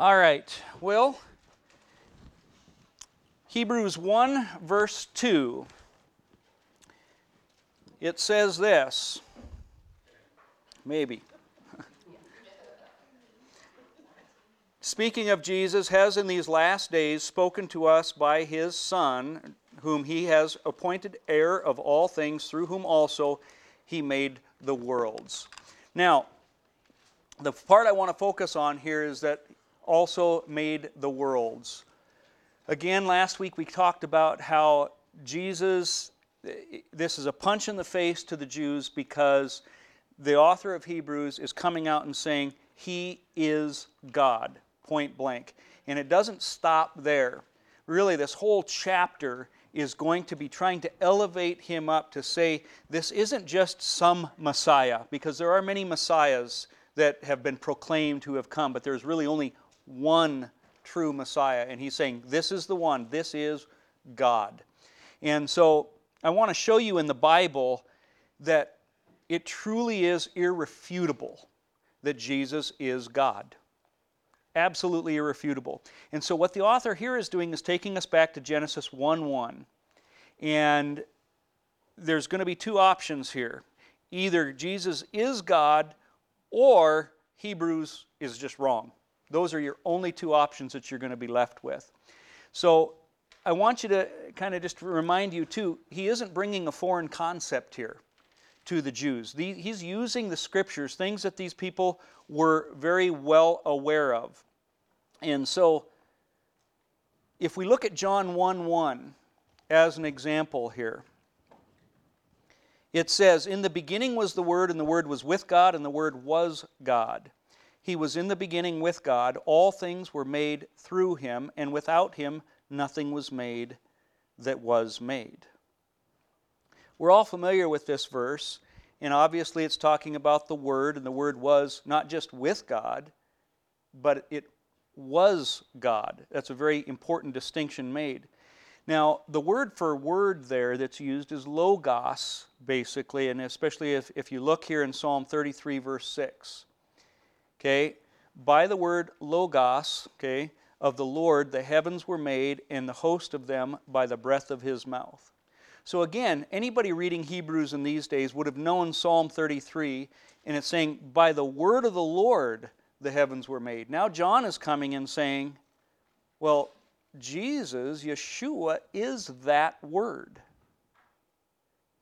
All right, well, Hebrews 1, verse 2. It says this. Maybe. Speaking of Jesus, has in these last days spoken to us by his Son, whom he has appointed heir of all things, through whom also he made the worlds. Now, the part I want to focus on here is that also made the worlds. Again, last week we talked about how Jesus, this is a punch in the face to the Jews because the author of Hebrews is coming out and saying, He is God, point blank. And it doesn't stop there. Really, this whole chapter is going to be trying to elevate him up to say, this isn't just some Messiah, because there are many Messiahs that have been proclaimed who have come, but there's really only one true Messiah. And he's saying, This is the one, this is God. And so I want to show you in the Bible that it truly is irrefutable that Jesus is God. Absolutely irrefutable. And so, what the author here is doing is taking us back to Genesis 1 1. And there's going to be two options here either Jesus is God or Hebrews is just wrong. Those are your only two options that you're going to be left with. So, I want you to kind of just remind you, too, he isn't bringing a foreign concept here to the Jews. He's using the scriptures, things that these people were very well aware of. And so, if we look at John 1 1 as an example here, it says, In the beginning was the Word, and the Word was with God, and the Word was God. He was in the beginning with God. All things were made through him, and without him nothing was made that was made. We're all familiar with this verse, and obviously it's talking about the Word, and the Word was not just with God, but it was God. That's a very important distinction made. Now, the word for word there that's used is logos, basically, and especially if, if you look here in Psalm 33, verse 6. Okay? By the word logos, okay, of the Lord, the heavens were made, and the host of them by the breath of his mouth. So again, anybody reading Hebrews in these days would have known Psalm 33, and it's saying, By the word of the Lord the heavens were made. Now John is coming and saying, Well, Jesus, Yeshua, is that word.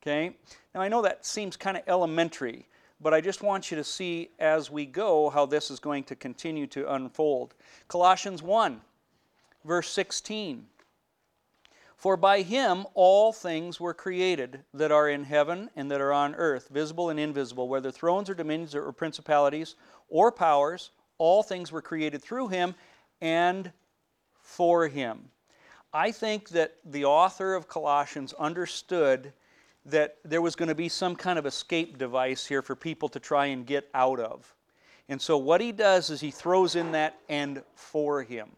Okay? Now I know that seems kind of elementary, but I just want you to see as we go how this is going to continue to unfold. Colossians 1, verse 16. For by him all things were created that are in heaven and that are on earth, visible and invisible, whether thrones or dominions or principalities or powers, all things were created through him and for him. I think that the author of Colossians understood that there was going to be some kind of escape device here for people to try and get out of. And so what he does is he throws in that and for him,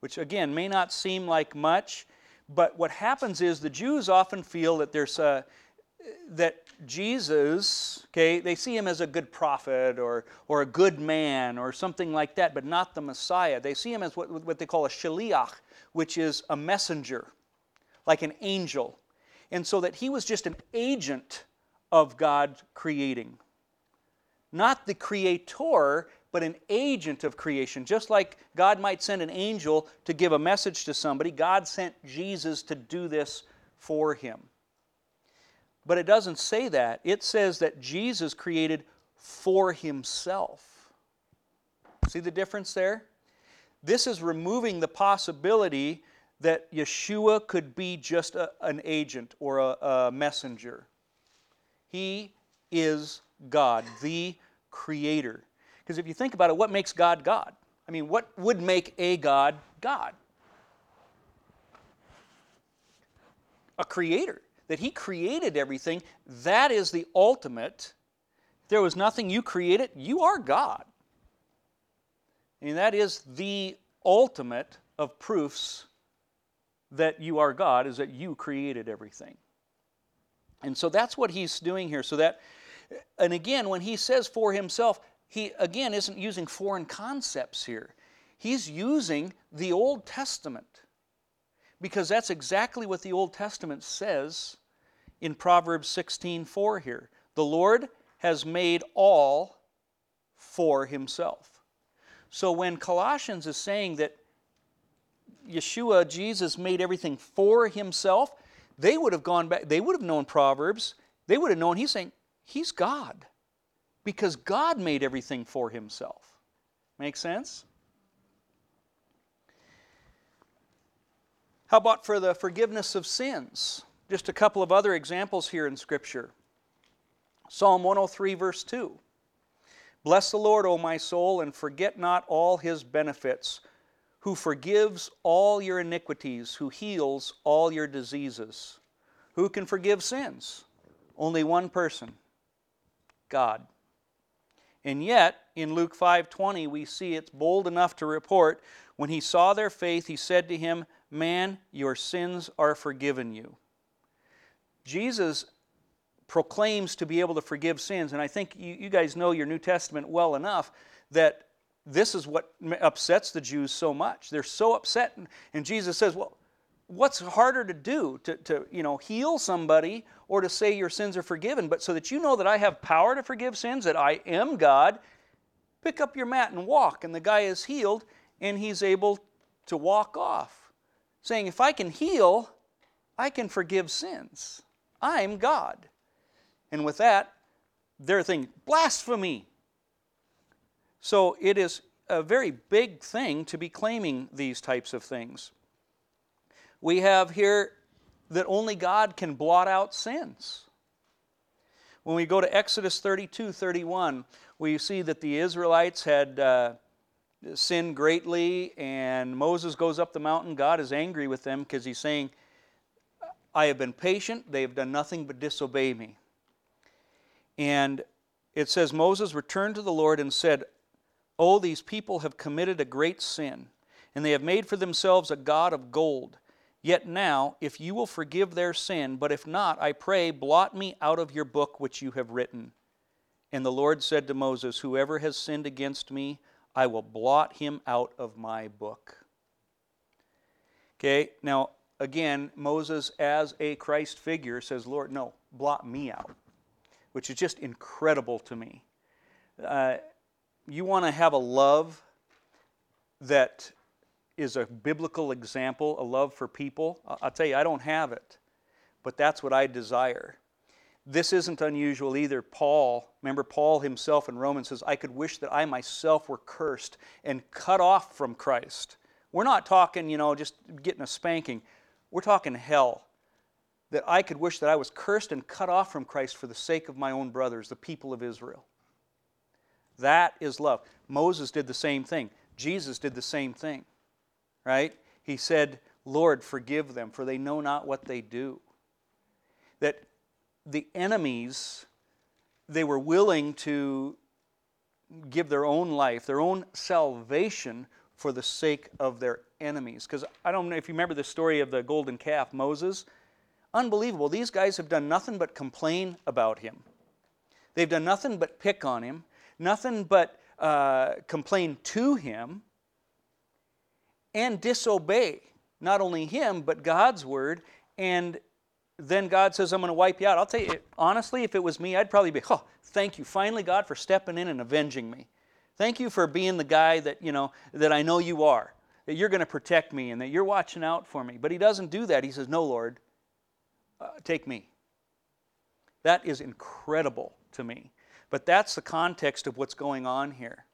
which again may not seem like much, but what happens is the Jews often feel that there's a, that Jesus, okay, they see him as a good prophet or, or a good man or something like that, but not the Messiah. They see him as what, what they call a shaliach, which is a messenger, like an angel. And so that he was just an agent of God creating. Not the creator, but an agent of creation. Just like God might send an angel to give a message to somebody, God sent Jesus to do this for him. But it doesn't say that. It says that Jesus created for himself. See the difference there? This is removing the possibility that Yeshua could be just a, an agent or a, a messenger. He is God, the creator. Because if you think about it, what makes God God? I mean, what would make a God God? A creator. That He created everything, that is the ultimate. There was nothing you created, you are God. I mean, that is the ultimate of proofs that you are God, is that you created everything. And so that's what he's doing here. So that, and again, when he says for himself, he again isn't using foreign concepts here. he's using the Old Testament because that's exactly what the Old Testament says in Proverbs 16:4 here. The Lord has made all for himself. So when Colossians is saying that Yeshua, Jesus, made everything for himself, they would have gone back, they would have known Proverbs. They would have known he's saying, He's God. Because God made everything for himself. Make sense? How about for the forgiveness of sins? Just a couple of other examples here in Scripture. Psalm 103, verse 2. Bless the Lord, O my soul, and forget not all his benefits, who forgives all your iniquities, who heals all your diseases. Who can forgive sins? Only one person God. And yet, in Luke 5:20, we see it's bold enough to report when he saw their faith, he said to him, "Man, your sins are forgiven you." Jesus proclaims to be able to forgive sins. And I think you, you guys know your New Testament well enough that this is what upsets the Jews so much. They're so upset. And Jesus says, Well, what's harder to do? To, to you know, heal somebody or to say your sins are forgiven? But so that you know that I have power to forgive sins, that I am God, pick up your mat and walk. And the guy is healed and he's able to walk off. Saying, if I can heal, I can forgive sins. I'm God. And with that, they're thinking, blasphemy. So it is a very big thing to be claiming these types of things. We have here that only God can blot out sins. When we go to Exodus 32 31, we see that the Israelites had uh, sinned greatly, and Moses goes up the mountain. God is angry with them because he's saying, I have been patient, they have done nothing but disobey me. And it says, Moses returned to the Lord and said, Oh, these people have committed a great sin, and they have made for themselves a God of gold. Yet now, if you will forgive their sin, but if not, I pray, blot me out of your book which you have written. And the Lord said to Moses, Whoever has sinned against me, I will blot him out of my book. Okay, now again, Moses, as a Christ figure, says, Lord, no, blot me out which is just incredible to me. Uh, you want to have a love that is a biblical example, a love for people. I'll tell you, I don't have it, but that's what I desire. This isn't unusual either. Paul, remember Paul himself in Romans says, I could wish that I myself were cursed and cut off from Christ. We're not talking, you know, just getting a spanking. We're talking hell that I could wish that I was cursed and cut off from Christ for the sake of my own brothers, the people of Israel. That is love. Moses did the same thing. Jesus did the same thing, right? He said, Lord, forgive them, for they know not what they do. That the enemies, they were willing to give their own life, their own salvation for the sake of their enemies. Because I don't know if you remember the story of the golden calf, Moses Unbelievable. These guys have done nothing but complain about him. They've done nothing but pick on him, nothing but uh, complain to him, and disobey not only him, but God's word. And then God says, I'm going to wipe you out. I'll tell you, honestly, if it was me, I'd probably be, oh, thank you, finally, God, for stepping in and avenging me. Thank you for being the guy that, you know, that I know you are, that you're going to protect me and that you're watching out for me. But he doesn't do that. He says, No, Lord, uh, take me. That is incredible to me. But that's the context of what's going on here.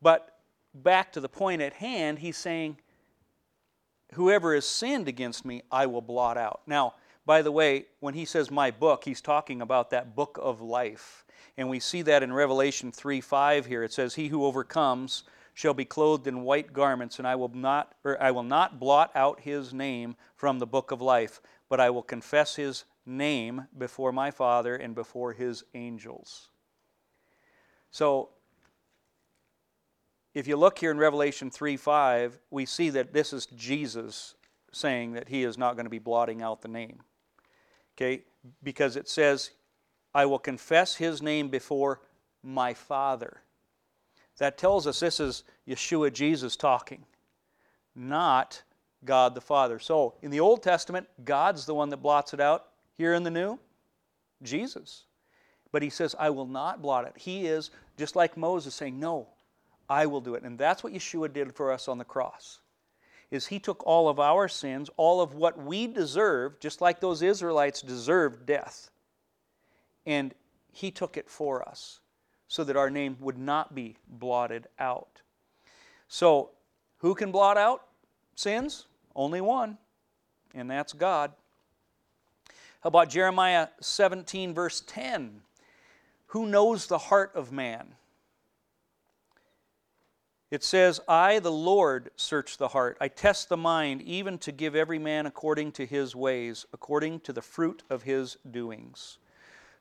But back to the point at hand, he's saying, Whoever has sinned against me, I will blot out. Now, by the way, when he says my book, he's talking about that book of life. And we see that in Revelation 3 5 here. It says, He who overcomes shall be clothed in white garments, and I will not, or I will not blot out his name from the book of life, but I will confess his name before my Father and before his angels. So, if you look here in Revelation 3 5, we see that this is Jesus saying that he is not going to be blotting out the name. Okay? Because it says, I will confess his name before my Father. That tells us this is Yeshua Jesus talking, not God the Father. So in the Old Testament, God's the one that blots it out. Here in the New, Jesus. But he says, I will not blot it. He is, just like Moses, saying, No, I will do it. And that's what Yeshua did for us on the cross. Is he took all of our sins, all of what we deserve, just like those Israelites deserved death. And he took it for us so that our name would not be blotted out. So, who can blot out sins? Only one, and that's God. How about Jeremiah 17, verse 10? Who knows the heart of man? It says, I, the Lord, search the heart. I test the mind, even to give every man according to his ways, according to the fruit of his doings.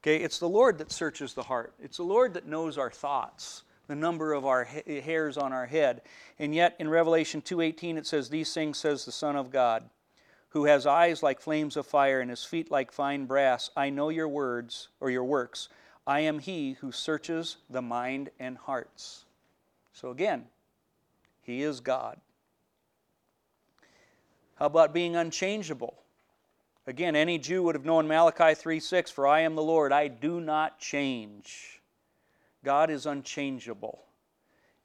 Okay, it's the Lord that searches the heart. It's the Lord that knows our thoughts, the number of our hairs on our head. And yet in Revelation 2:18 it says these things says the Son of God, who has eyes like flames of fire and his feet like fine brass. I know your words or your works. I am he who searches the mind and hearts. So again, he is God. How about being unchangeable? Again, any Jew would have known Malachi 3:6, for I am the Lord, I do not change. God is unchangeable.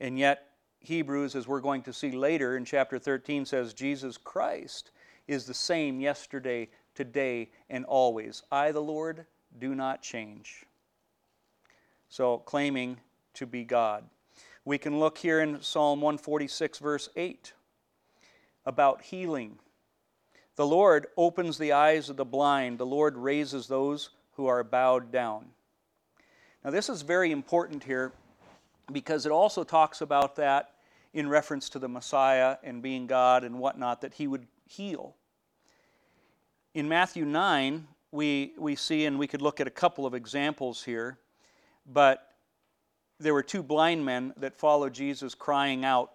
And yet, Hebrews, as we're going to see later in chapter 13, says Jesus Christ is the same yesterday, today, and always. I, the Lord, do not change. So, claiming to be God. We can look here in Psalm 146, verse 8, about healing. The Lord opens the eyes of the blind, the Lord raises those who are bowed down. Now, this is very important here because it also talks about that in reference to the Messiah and being God and whatnot, that he would heal. In Matthew 9, we, we see, and we could look at a couple of examples here, but there were two blind men that followed Jesus crying out,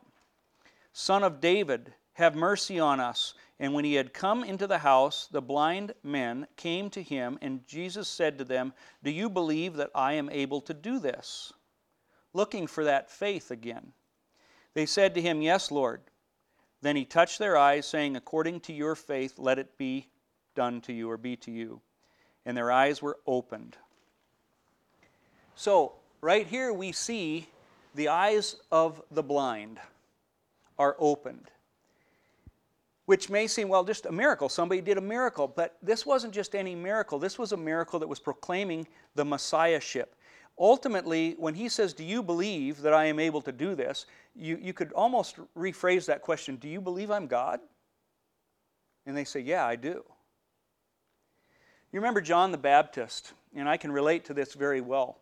Son of David, have mercy on us. And when he had come into the house, the blind men came to him, and Jesus said to them, Do you believe that I am able to do this? Looking for that faith again. They said to him, Yes, Lord. Then he touched their eyes, saying, According to your faith, let it be done to you or be to you. And their eyes were opened. So, right here we see the eyes of the blind are opened. Which may seem, well, just a miracle. Somebody did a miracle. But this wasn't just any miracle. This was a miracle that was proclaiming the Messiahship. Ultimately, when he says, Do you believe that I am able to do this? You, you could almost rephrase that question Do you believe I'm God? And they say, Yeah, I do. You remember John the Baptist, and I can relate to this very well.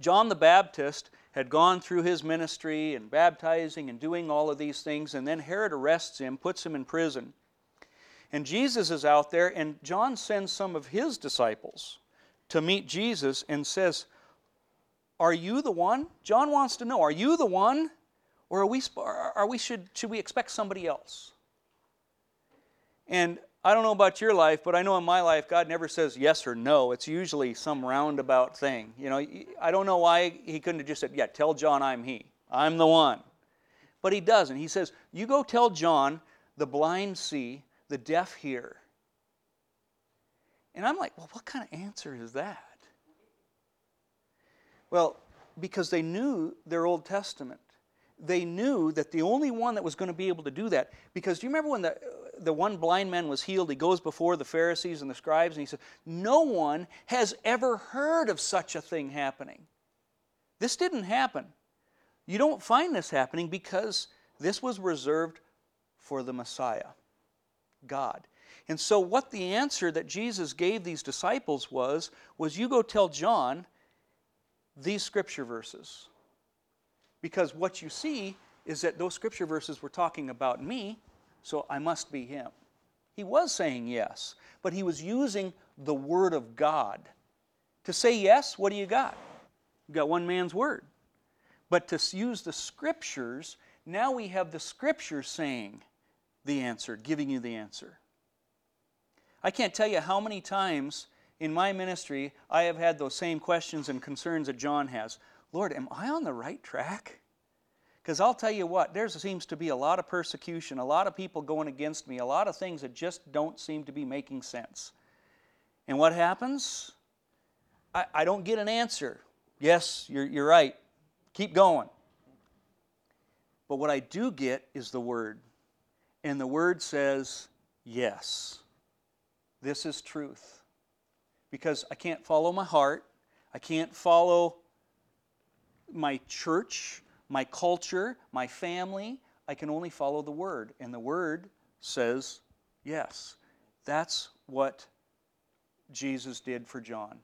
John the Baptist had gone through his ministry and baptizing and doing all of these things, and then Herod arrests him, puts him in prison. And Jesus is out there, and John sends some of his disciples to meet Jesus and says, Are you the one? John wants to know, Are you the one? Or are we, are we should, should we expect somebody else? And I don't know about your life, but I know in my life, God never says yes or no. It's usually some roundabout thing. You know, I don't know why He couldn't have just said, Yeah, tell John I'm He. I'm the one. But He doesn't. He says, You go tell John, the blind see, the deaf hear. And I'm like, Well, what kind of answer is that? Well, because they knew their Old Testament. They knew that the only one that was going to be able to do that, because do you remember when the the one blind man was healed, he goes before the Pharisees and the scribes and he says, No one has ever heard of such a thing happening. This didn't happen. You don't find this happening because this was reserved for the Messiah, God. And so what the answer that Jesus gave these disciples was was you go tell John these scripture verses. Because what you see is that those scripture verses were talking about me so I must be him. He was saying yes, but he was using the word of God. To say yes, what do you got? You got one man's word. But to use the scriptures, now we have the scriptures saying the answer, giving you the answer. I can't tell you how many times in my ministry I have had those same questions and concerns that John has. Lord, am I on the right track? Because I'll tell you what, there seems to be a lot of persecution, a lot of people going against me, a lot of things that just don't seem to be making sense. And what happens? I, I don't get an answer. Yes, you're, you're right. Keep going. But what I do get is the Word. And the Word says, yes, this is truth. Because I can't follow my heart, I can't follow my church, my culture, my family. I can only follow the Word. And the Word says, yes. That's what Jesus did for John.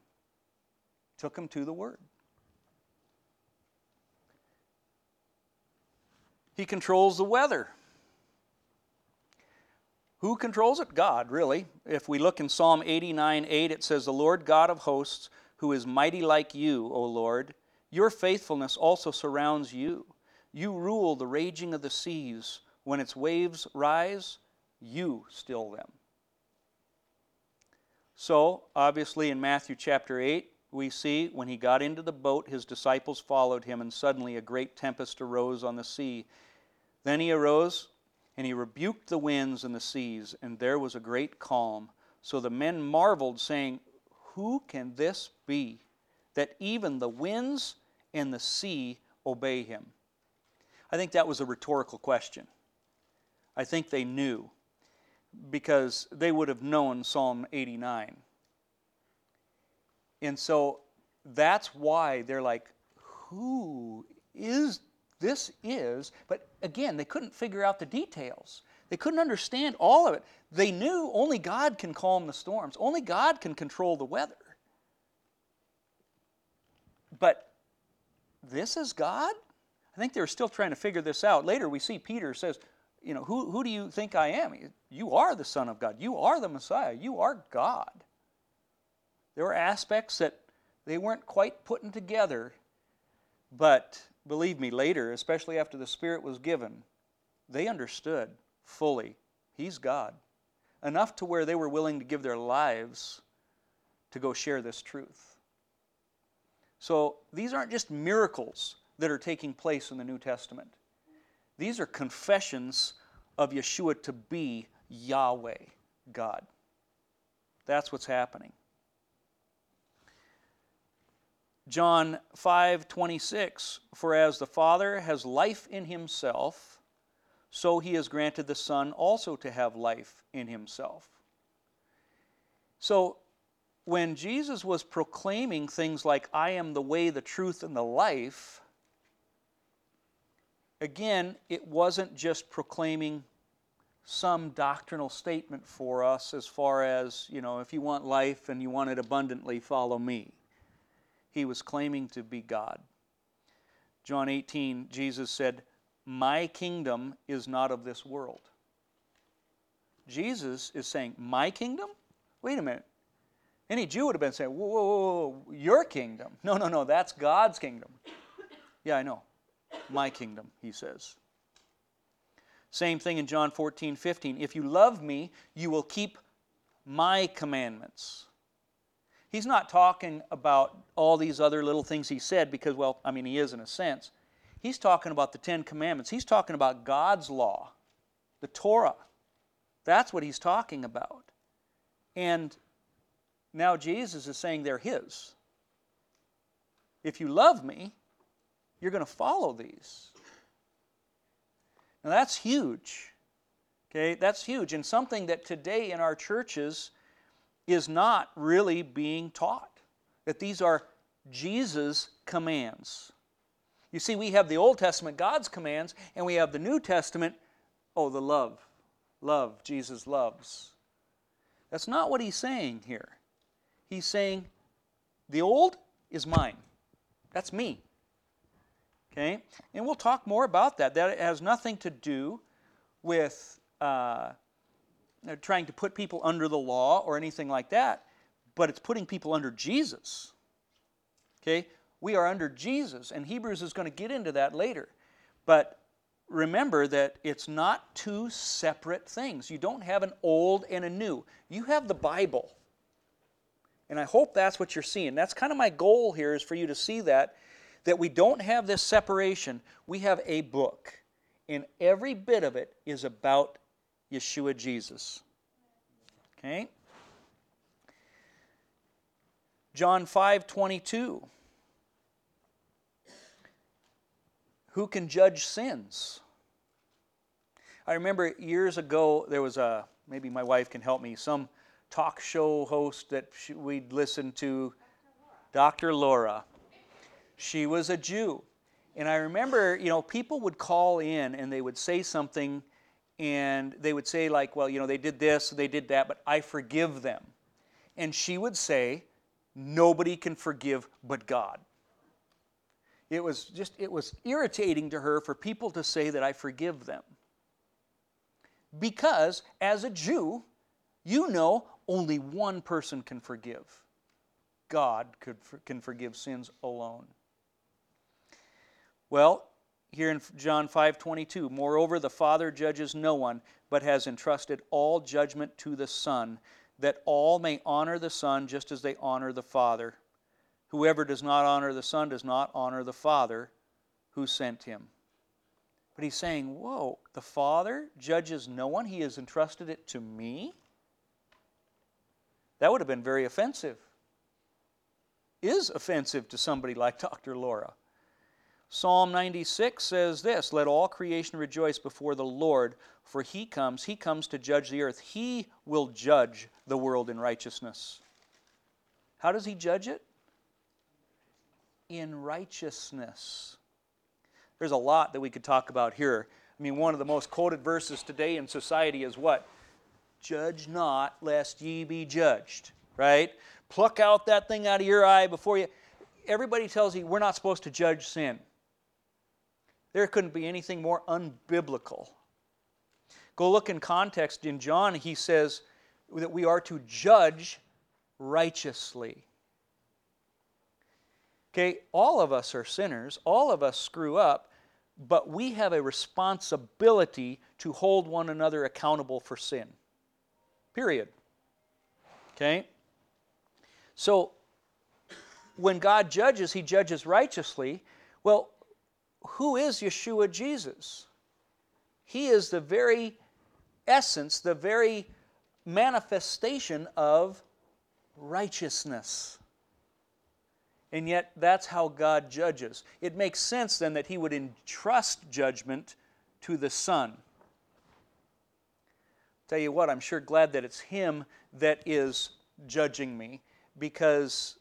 Took him to the Word. He controls the weather. Who controls it? God, really. If we look in Psalm 89 8, it says, The Lord God of hosts, who is mighty like you, O Lord, your faithfulness also surrounds you. You rule the raging of the seas. When its waves rise, you still them. So, obviously, in Matthew chapter 8, we see when he got into the boat, his disciples followed him, and suddenly a great tempest arose on the sea. Then he arose and he rebuked the winds and the seas, and there was a great calm. So the men marveled, saying, Who can this be, that even the winds and the sea obey him? I think that was a rhetorical question. I think they knew, because they would have known Psalm 89. And so that's why they're like, Who is this is, but again, they couldn't figure out the details. They couldn't understand all of it. They knew only God can calm the storms, only God can control the weather. But this is God? I think they were still trying to figure this out. Later, we see Peter says, You know, who, who do you think I am? You are the Son of God. You are the Messiah. You are God. There were aspects that they weren't quite putting together, but believe me, later, especially after the Spirit was given, they understood fully He's God. Enough to where they were willing to give their lives to go share this truth. So these aren't just miracles that are taking place in the New Testament, these are confessions of Yeshua to be Yahweh, God. That's what's happening. John 5:26 For as the Father has life in himself so he has granted the Son also to have life in himself. So when Jesus was proclaiming things like I am the way the truth and the life again it wasn't just proclaiming some doctrinal statement for us as far as, you know, if you want life and you want it abundantly, follow me he was claiming to be God. John 18, Jesus said, My kingdom is not of this world. Jesus is saying, My kingdom? Wait a minute. Any Jew would have been saying, whoa, whoa, whoa, your kingdom. No, no, no, that's God's kingdom. yeah, I know. My kingdom, he says. Same thing in John 14, 15. If you love me, you will keep my commandments. He's not talking about all these other little things he said because, well, I mean, he is in a sense. He's talking about the Ten Commandments. He's talking about God's law, the Torah. That's what he's talking about. And now Jesus is saying they're his. If you love me, you're going to follow these. Now that's huge. Okay, that's huge. And something that today in our churches is not really being taught. That these are Jesus' commands. You see, we have the Old Testament, God's commands, and we have the New Testament, oh, the love. Love, Jesus loves. That's not what he's saying here. He's saying, the old is mine. That's me. Okay? And we'll talk more about that. That has nothing to do with uh, trying to put people under the law or anything like that, but it's putting people under Jesus. Okay? We are under Jesus, and Hebrews is going to get into that later. But remember that it's not two separate things. You don't have an old and a new, you have the Bible. And I hope that's what you're seeing. That's kind of my goal here is for you to see that that we don't have this separation. We have a book, and every bit of it is about Yeshua Jesus. Okay? John 5 22. Who can judge sins? I remember years ago there was a, maybe my wife can help me, some talk show host that we'd listen to, Dr. Laura. She was a Jew. And I remember, you know, people would call in and they would say something and they would say, like, well, you know, they did this, they did that, but I forgive them. And she would say, nobody can forgive but God. It was just, it was irritating to her for people to say that I forgive them. Because as a Jew, you know only one person can forgive. God could, can forgive sins alone. Well, here in John 5:22, moreover the Father judges no one, but has entrusted all judgment to the Son, that all may honor the Son just as they honor the Father. Whoever does not honor the Son does not honor the Father who sent him. But he's saying, Whoa, the Father judges no one, he has entrusted it to me? That would have been very offensive. Is offensive to somebody like Dr. Laura. Psalm 96 says this Let all creation rejoice before the Lord, for he comes, he comes to judge the earth. He will judge the world in righteousness. How does he judge it? In righteousness. There's a lot that we could talk about here. I mean, one of the most quoted verses today in society is what? Judge not, lest ye be judged, right? Pluck out that thing out of your eye before you. Everybody tells you we're not supposed to judge sin. There couldn't be anything more unbiblical. Go look in context. In John, he says that we are to judge righteously. Okay, all of us are sinners, all of us screw up, but we have a responsibility to hold one another accountable for sin. Period. Okay? So, when God judges, He judges righteously. Well, who is Yeshua Jesus? He is the very essence, the very manifestation of righteousness. And yet, that's how God judges. It makes sense then that He would entrust judgment to the Son. Tell you what, I'm sure glad that it's Him that is judging me because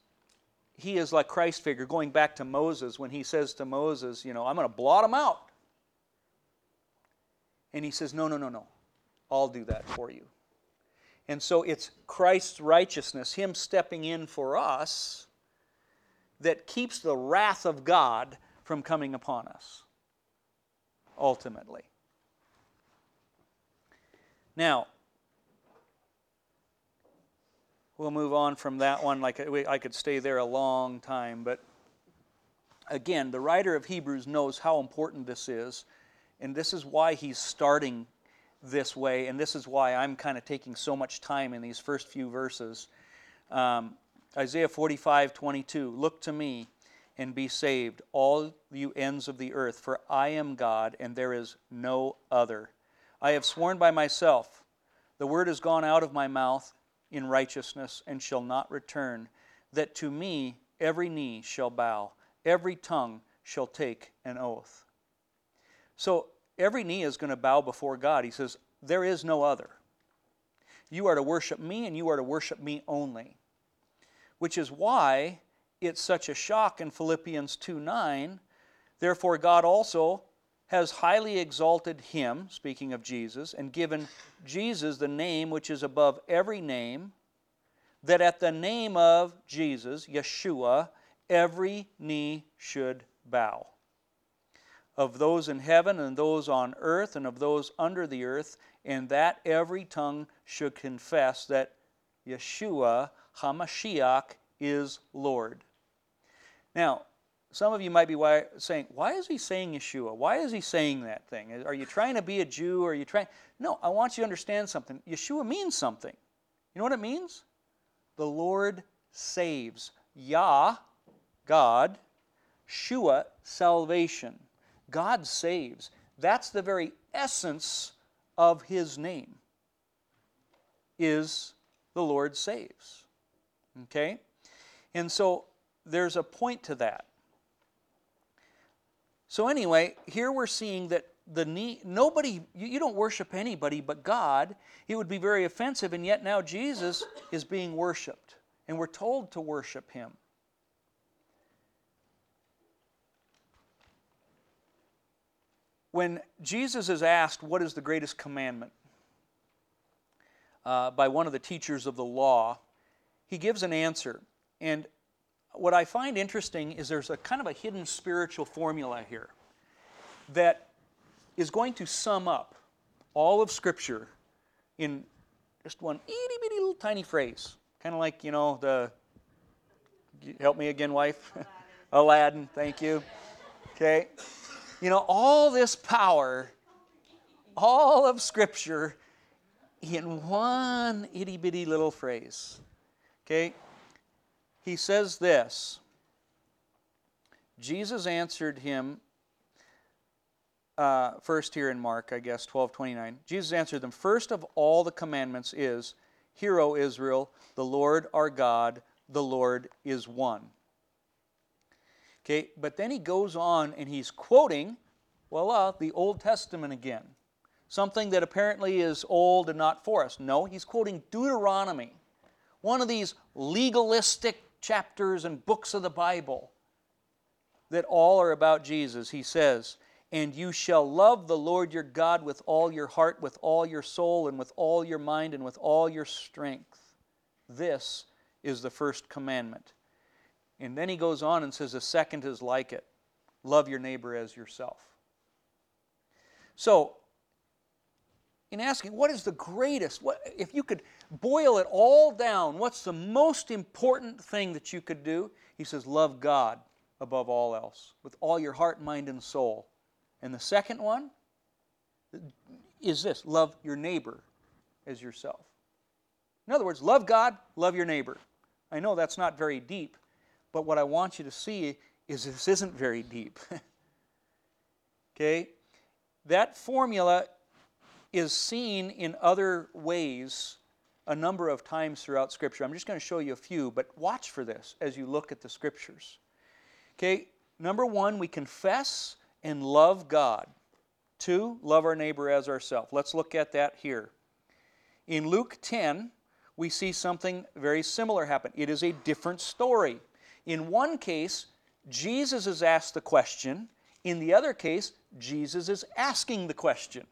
he is like Christ figure, going back to Moses when he says to Moses, you know, I'm going to blot them out. And he says, no, no, no, no. I'll do that for you. And so it's Christ's righteousness, him stepping in for us, that keeps the wrath of God from coming upon us, ultimately. Now, we'll move on from that one. Like I could stay there a long time, but again, the writer of Hebrews knows how important this is, and this is why he's starting this way, and this is why I'm kind of taking so much time in these first few verses. Um, Isaiah 45 22, Look to me and be saved, all you ends of the earth, for I am God, and there is no other. I have sworn by myself, the word has gone out of my mouth in righteousness and shall not return, that to me every knee shall bow, every tongue shall take an oath. So every knee is going to bow before God. He says, There is no other. You are to worship me, and you are to worship me only. Which is why it's such a shock in Philippians 2 9. Therefore, God also has highly exalted him, speaking of Jesus, and given Jesus the name which is above every name, that at the name of Jesus, Yeshua, every knee should bow. Of those in heaven and those on earth and of those under the earth, and that every tongue should confess that Yeshua HaMashiach is Lord. Now, some of you might be saying, why is he saying Yeshua? Why is he saying that thing? Are you trying to be a Jew? Are you trying? No, I want you to understand something. Yeshua means something. You know what it means? The Lord saves. Yah, God, Shua, salvation. God saves. That's the very essence of his name. Is the Lord saves. Okay? And so there's a point to that. So anyway, here we're seeing that the nobody you, you don't worship anybody but God. It would be very offensive, and yet now Jesus is being worshipped, and we're told to worship him. When Jesus is asked, What is the greatest commandment? Uh, by one of the teachers of the law, he gives an answer. And what I find interesting is there's a kind of a hidden spiritual formula here that is going to sum up all of Scripture in just one itty bitty little tiny phrase. Kind of like, you know, the. Help me again, wife. Aladdin. Thank you. Okay. You know, all this power, all of Scripture in one itty bitty little phrase. Okay? He says this Jesus answered him, uh, first here in Mark, I guess, 12 29. Jesus answered them, First of all the commandments is, Hear, O Israel, the Lord our God, the Lord is one. Okay, but then he goes on and he's quoting, uh, the Old Testament again. Something that apparently is old and not for us. No, he's quoting Deuteronomy, one of these legalistic chapters and books of the Bible that all are about Jesus. He says, and you shall love the Lord your God with all your heart, with all your soul, and with all your mind, and with all your strength. This is the first commandment. And then he goes on and says, The second is like it love your neighbor as yourself. So, in asking, what is the greatest, what, if you could boil it all down, what's the most important thing that you could do? He says, Love God above all else, with all your heart, mind, and soul. And the second one is this love your neighbor as yourself. In other words, love God, love your neighbor. I know that's not very deep, but what I want you to see is this isn't very deep. okay? That formula is seen in other ways a number of times throughout Scripture. I'm just going to show you a few, but watch for this as you look at the Scriptures. Okay, number one, we confess and love God. Two, love our neighbor as ourselves. Let's look at that here. In Luke 10, we see something very similar happen. It is a different story. In one case, Jesus is asked the question. In the other case, Jesus is asking the question.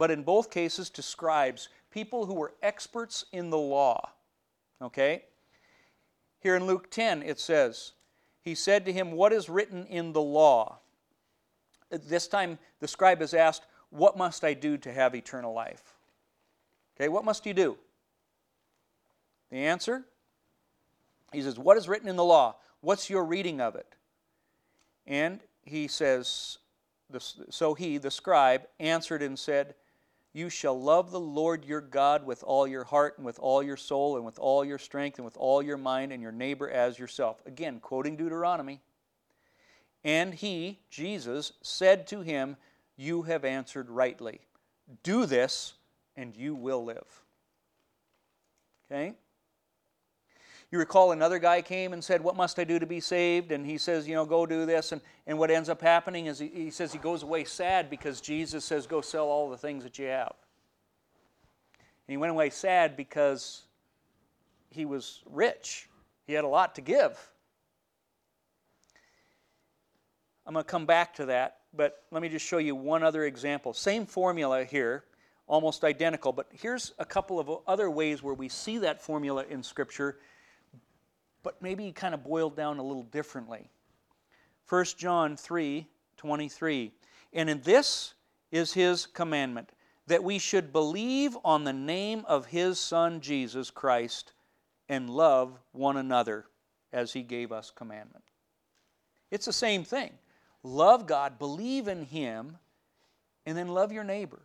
But in both cases, to scribes, people who were experts in the law. Okay? Here in Luke 10, it says, He said to him, What is written in the law? this time the scribe is asked, What must I do to have eternal life? Okay, what must you do? The answer? He says, What is written in the law? What's your reading of it? And he says, So he, the scribe, answered and said, You shall love the Lord your God with all your heart and with all your soul and with all your strength and with all your mind and your neighbor as yourself. Again, quoting Deuteronomy. And he, Jesus, said to him, You have answered rightly. Do this, and you will live. Okay? You recall another guy came and said, What must I do to be saved? And he says, You know, go do this. And, and what ends up happening is he, he says he goes away sad because Jesus says, Go sell all the things that you have. And he went away sad because he was rich, he had a lot to give. I'm going to come back to that, but let me just show you one other example. Same formula here, almost identical, but here's a couple of other ways where we see that formula in Scripture, but maybe kind of boiled down a little differently. 1 John 3 23. And in this is his commandment that we should believe on the name of his Son Jesus Christ and love one another as he gave us commandment. It's the same thing love God, believe in Him, and then love your neighbor.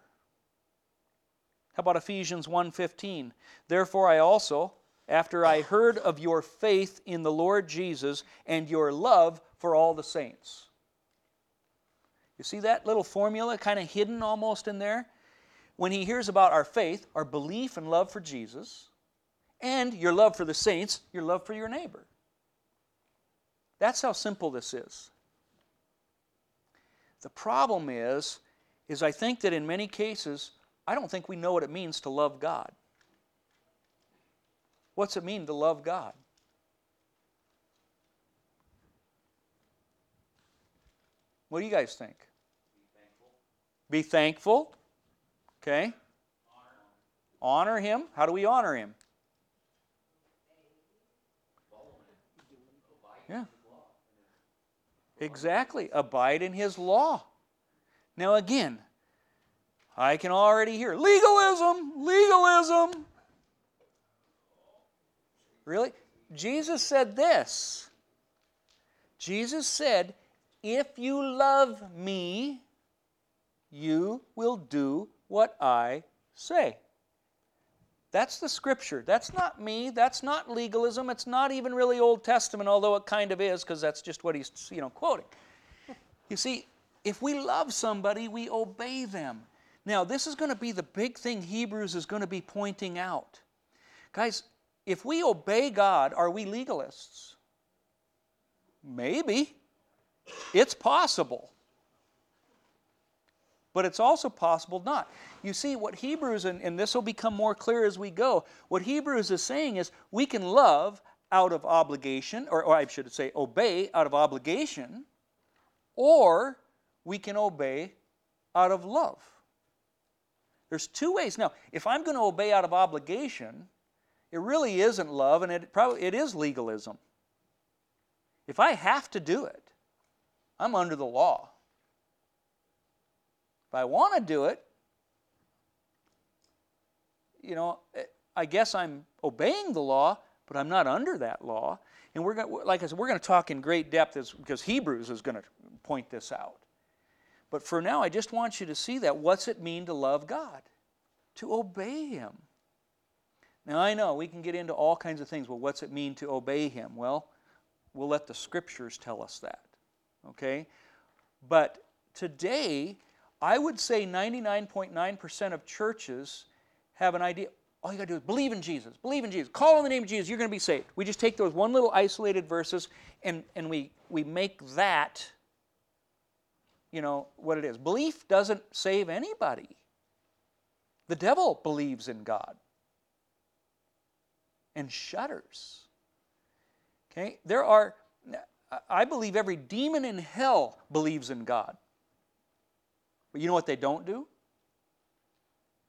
How about Ephesians 1:15? Therefore I also, after I heard of your faith in the Lord Jesus and your love for all the saints. You see that little formula kind of hidden almost in there? When he hears about our faith, our belief and love for Jesus, and your love for the saints, your love for your neighbor. That's how simple this is. The problem is is I think that in many cases I don't think we know what it means to love God. What's it mean to love God? What do you guys think? Be thankful. Be thankful. Okay. Honor. honor him. How do we honor him? Yeah. Exactly. Abide in his law. Now, again, I can already hear legalism, legalism. Really? Jesus said this. Jesus said, If you love me, you will do what I say. That's the scripture. That's not me. That's not legalism. It's not even really Old Testament, although it kind of is because that's just what he's you know quoting. You see, if we love somebody, we obey them. Now, this is going to be the big thing Hebrews is going to be pointing out. Guys, if we obey God, are we legalists? Maybe. It's possible but it's also possible not. You see, what Hebrews, and, and this will become more clear as we go, what Hebrews is saying is we can love out of obligation, or, or I should say, obey out of obligation, or we can obey out of love. There's two ways. Now, if I'm going to obey out of obligation, it really isn't love, and it probably it is legalism. If I have to do it, I'm under the law. If I want to do it, you know, eh, I guess I'm obeying the law, but I'm not under that law. And we're going, like I said, we're going to talk in great depth as, because Hebrews is going to point this out. But for now, I just want you to see that. What's it mean to love God? To obey Him. Now, I know we can get into all kinds of things. Well, what's it mean to obey Him? Well, we'll let the Scriptures tell us that. Okay? But today, I would say 99.9% of churches have an idea. All you got to do is believe in Jesus. Believe in Jesus. Call on the name of Jesus. You're going to be saved. We just take those one little isolated verses and, and we, we make that, you know, what it is. Belief doesn't save anybody. The devil believes in God and shudders. Okay? There are, I believe every demon in hell believes in God. But you know what they don't do?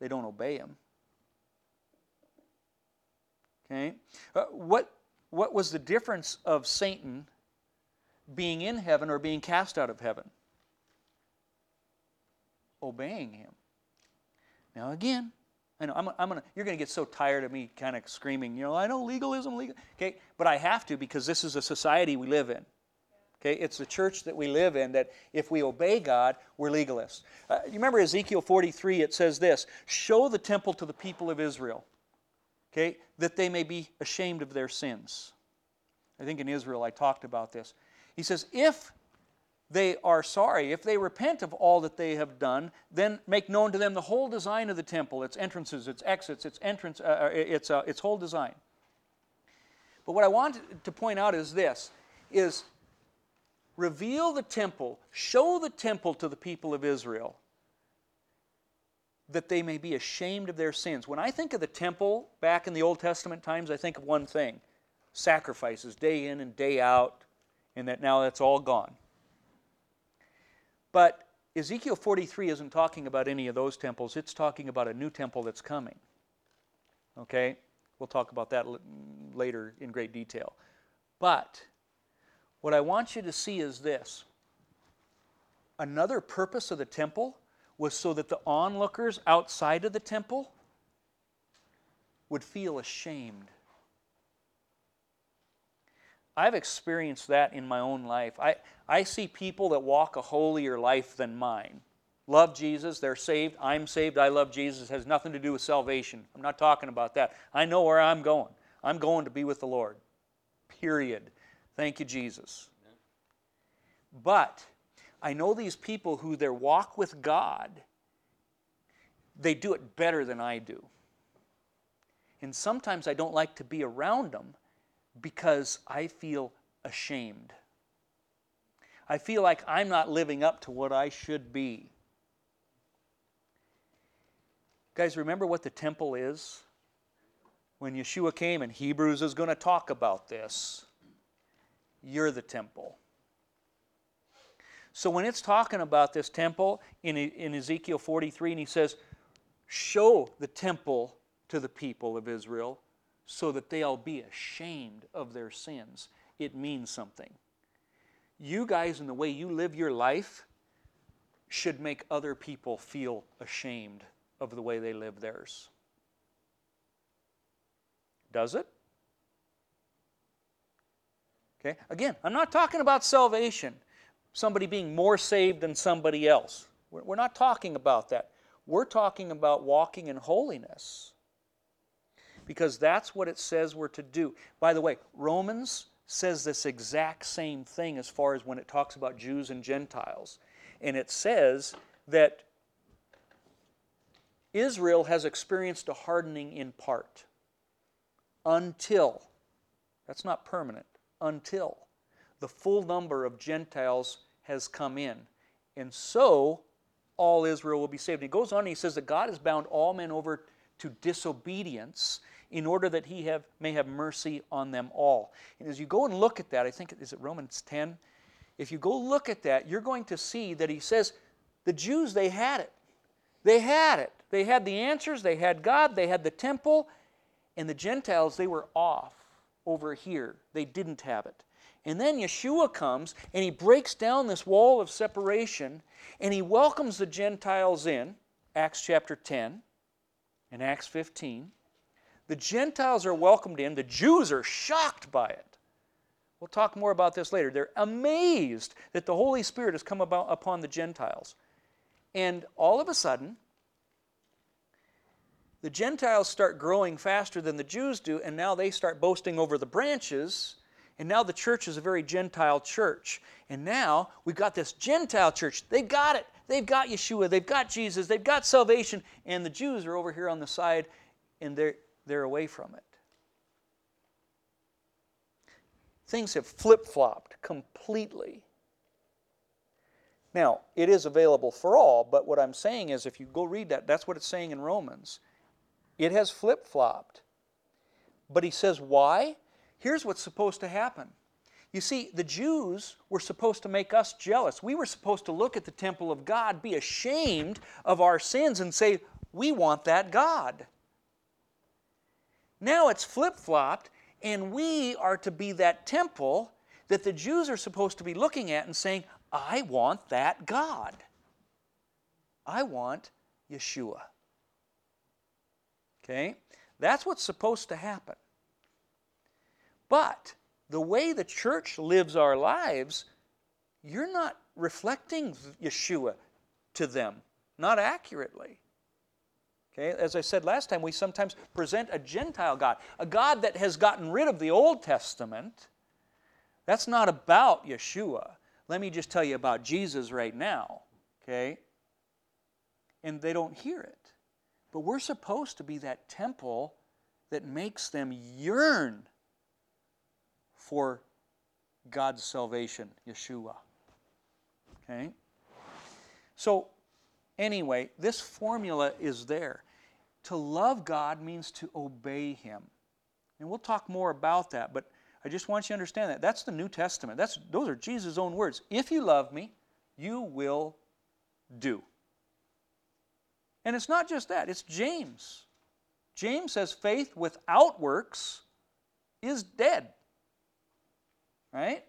They don't obey him. Okay? Uh, what, what was the difference of Satan being in heaven or being cast out of heaven? Obeying him. Now, again, I know I'm, I'm gonna, you're to get so tired of me kind of screaming, you know, I know legalism, legal. Okay, but I have to because this is a society we live in. Okay, it's the church that we live in that if we obey God, we're legalists. Uh, you remember Ezekiel 43, it says this Show the temple to the people of Israel, okay, that they may be ashamed of their sins. I think in Israel I talked about this. He says, If they are sorry, if they repent of all that they have done, then make known to them the whole design of the temple, its entrances, its exits, its entrance, uh, uh its, uh, its whole design. But what I want to point out is this: is reveal the temple, show the temple to the people of Israel, that they may be ashamed of their sins. When I think of the temple back in the Old Testament times, I think of one thing sacrifices day in and day out, and that now that's all gone. But Ezekiel 43 isn't talking about any of those temples, it's talking about a new temple that's coming. Okay? We'll talk about that later in great detail. But what I want you to see is this another purpose of the temple was so that the onlookers outside of the temple would feel ashamed. I've experienced that in my own life. I, I see people that walk a holier life than mine. Love Jesus, they're saved, I'm saved, I love Jesus. It has nothing to do with salvation. I'm not talking about that. I know where I'm going. I'm going to be with the Lord. Period. Thank you, Jesus. But I know these people who their walk with God, they do it better than I do. And sometimes I don't like to be around them because I feel ashamed. I feel like I'm not living up to what I should be. Guys, remember what the temple is? When Yeshua came, and Hebrews is going to talk about this, you're the temple. So when it's talking about this temple in, in Ezekiel 43, and he says, Show the temple to the people of Israel so that they'll be ashamed of their sins, it means something. You guys, in the way you live your life, should make other people feel ashamed of the way they live theirs. Does it? Okay, again, I'm not talking about salvation, somebody being more saved than somebody else. We're not talking about that. We're talking about walking in holiness because that's what it says we're to do. By the way, Romans says this exact same thing as far as when it talks about Jews and Gentiles. And it says that Israel has experienced a hardening in part until, that's not permanent, until the full number of Gentiles has come in. And so all Israel will be saved. And he goes on and he says that God has bound all men over to disobedience in order that he have, may have mercy on them all. And as you go and look at that, I think, is it Romans 10? If you go look at that, you're going to see that he says the Jews, they had it. They had it. They had the answers, they had God, they had the temple, and the Gentiles, they were off over here. They didn't have it. And then Yeshua comes and he breaks down this wall of separation and he welcomes the Gentiles in, Acts chapter 10 and Acts 15. The Gentiles are welcomed in, the Jews are shocked by it. We'll talk more about this later. They're amazed that the Holy Spirit has come about upon the Gentiles. And all of a sudden, the Gentiles start growing faster than the Jews do, and now they start boasting over the branches. And now the church is a very Gentile church. And now we've got this Gentile church. They've got it. They've got Yeshua. They've got Jesus. They've got salvation. And the Jews are over here on the side, and they're, they're away from it. Things have flip flopped completely. Now, it is available for all, but what I'm saying is if you go read that, that's what it's saying in Romans. It has flip flopped. But he says, why? Here's what's supposed to happen. You see, the Jews were supposed to make us jealous. We were supposed to look at the temple of God, be ashamed of our sins, and say, We want that God. Now it's flip flopped, and we are to be that temple that the Jews are supposed to be looking at and saying, I want that God. I want Yeshua. Okay? That's what's supposed to happen. But the way the church lives our lives, you're not reflecting Yeshua to them, not accurately. Okay, as I said last time, we sometimes present a Gentile God, a God that has gotten rid of the Old Testament. That's not about Yeshua. Let me just tell you about Jesus right now. Okay? And they don't hear it. But we're supposed to be that temple that makes them yearn for God's salvation, Yeshua. Okay? So, anyway, this formula is there. To love God means to obey Him. And we'll talk more about that, but I just want you to understand that. That's the New Testament. That's, those are Jesus' own words. If you love me, you will do. And it's not just that, it's James. James says faith without works is dead. Right?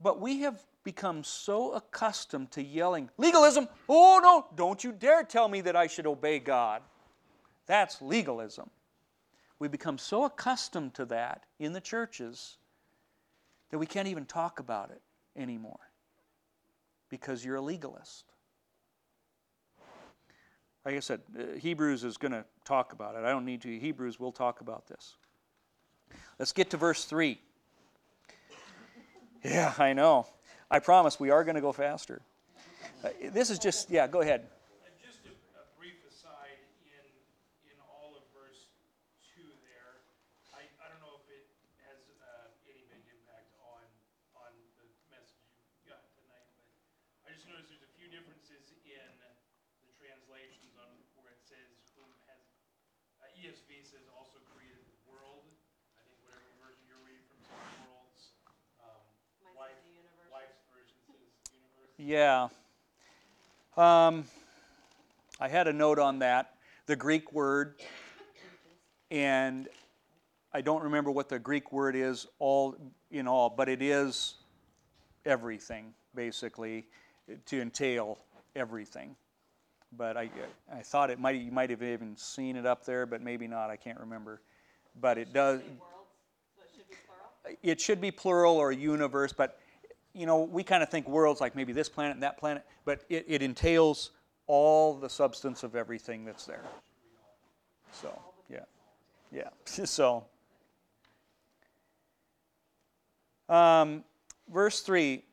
But we have become so accustomed to yelling, legalism, oh no, don't you dare tell me that I should obey God. That's legalism. We become so accustomed to that in the churches that we can't even talk about it anymore because you're a legalist. Like I said, uh, Hebrews is going to talk about it. I don't need to. Hebrews will talk about this. Let's get to verse 3. Yeah, I know. I promise we are going to go faster. Uh, this is just, yeah, go ahead. And just a, a brief aside, in, in all of verse two there, I, I don't know if it has, uh, any big impact on, on the message you got tonight, but I just noticed there's a few differences in the translations on where it says whom has, uh, ESV says also created the world. I think whatever version you're reading from says worlds. Um, Mine Life, says the universe. Life's version says universe. Yeah. Um, I had a note on that, the Greek word, and I don't remember what the Greek word is all in all, but it is everything, basically, to entail everything. But I, I thought it might, you might have even seen it up there, but maybe not, I can't remember. But it does, Say worlds, so it should be plural. it should be plural or universe, but you know, we kind of think worlds like maybe this planet and that planet, but it, it entails all the substance of everything that's there. So, yeah. Yeah. so, um, verse 3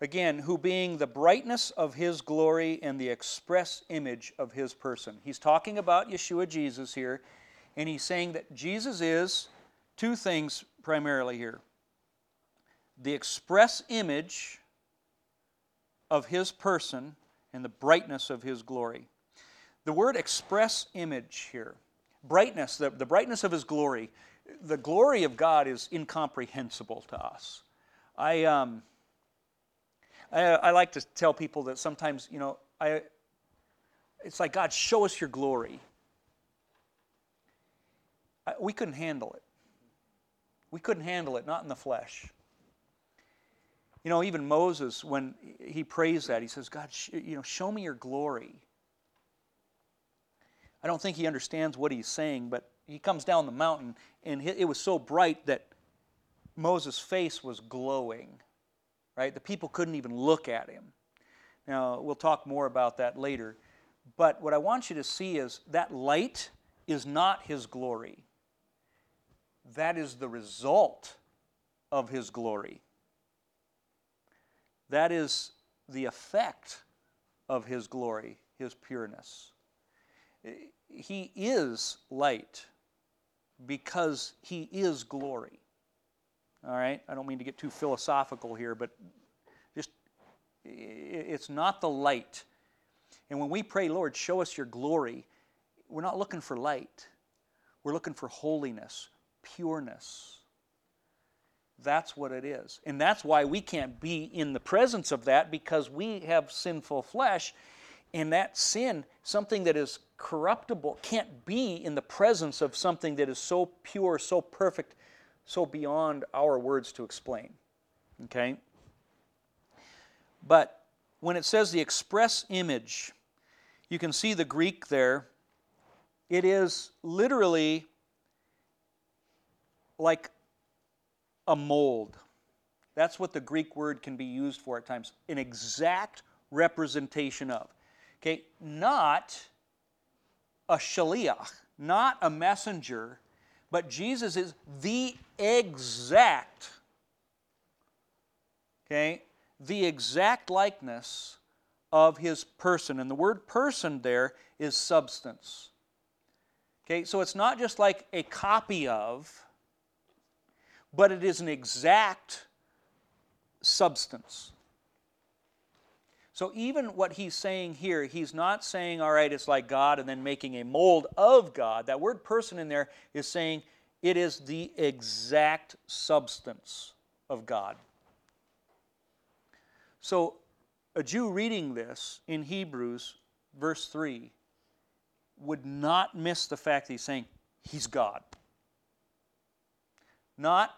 again, who being the brightness of his glory and the express image of his person. He's talking about Yeshua Jesus here, and he's saying that Jesus is two things primarily here the express image of his person and the brightness of his glory. The word express image here, brightness, the, the brightness of his glory, the glory of God is incomprehensible to us. I, um, I, I like to tell people that sometimes, you know, I, it's like, God, show us your glory. I, we couldn't handle it. We couldn't handle it, not in the flesh. You know, even Moses, when he prays that, he says, God, sh- you know, show me your glory. I don't think he understands what he's saying, but he comes down the mountain, and it was so bright that Moses' face was glowing, right? The people couldn't even look at him. Now, we'll talk more about that later. But what I want you to see is that light is not his glory, that is the result of his glory. That is the effect of his glory, his pureness. He is light because he is glory. All right? I don't mean to get too philosophical here, but just it's not the light. And when we pray, Lord, show us your glory, we're not looking for light. We're looking for holiness, pureness. That's what it is. And that's why we can't be in the presence of that because we have sinful flesh. And that sin, something that is corruptible, can't be in the presence of something that is so pure, so perfect, so beyond our words to explain. Okay? But when it says the express image, you can see the Greek there. It is literally like a mold. That's what the Greek word can be used for at times an exact representation of. Okay, not a shaliach, not a messenger, but Jesus is the exact, okay, the exact likeness of his person. And the word person there is substance. Okay, so it's not just like a copy of, but it is an exact substance. So even what he's saying here, he's not saying, all right, it's like God and then making a mold of God. That word person in there is saying it is the exact substance of God. So a Jew reading this in Hebrews, verse 3, would not miss the fact that he's saying he's God. Not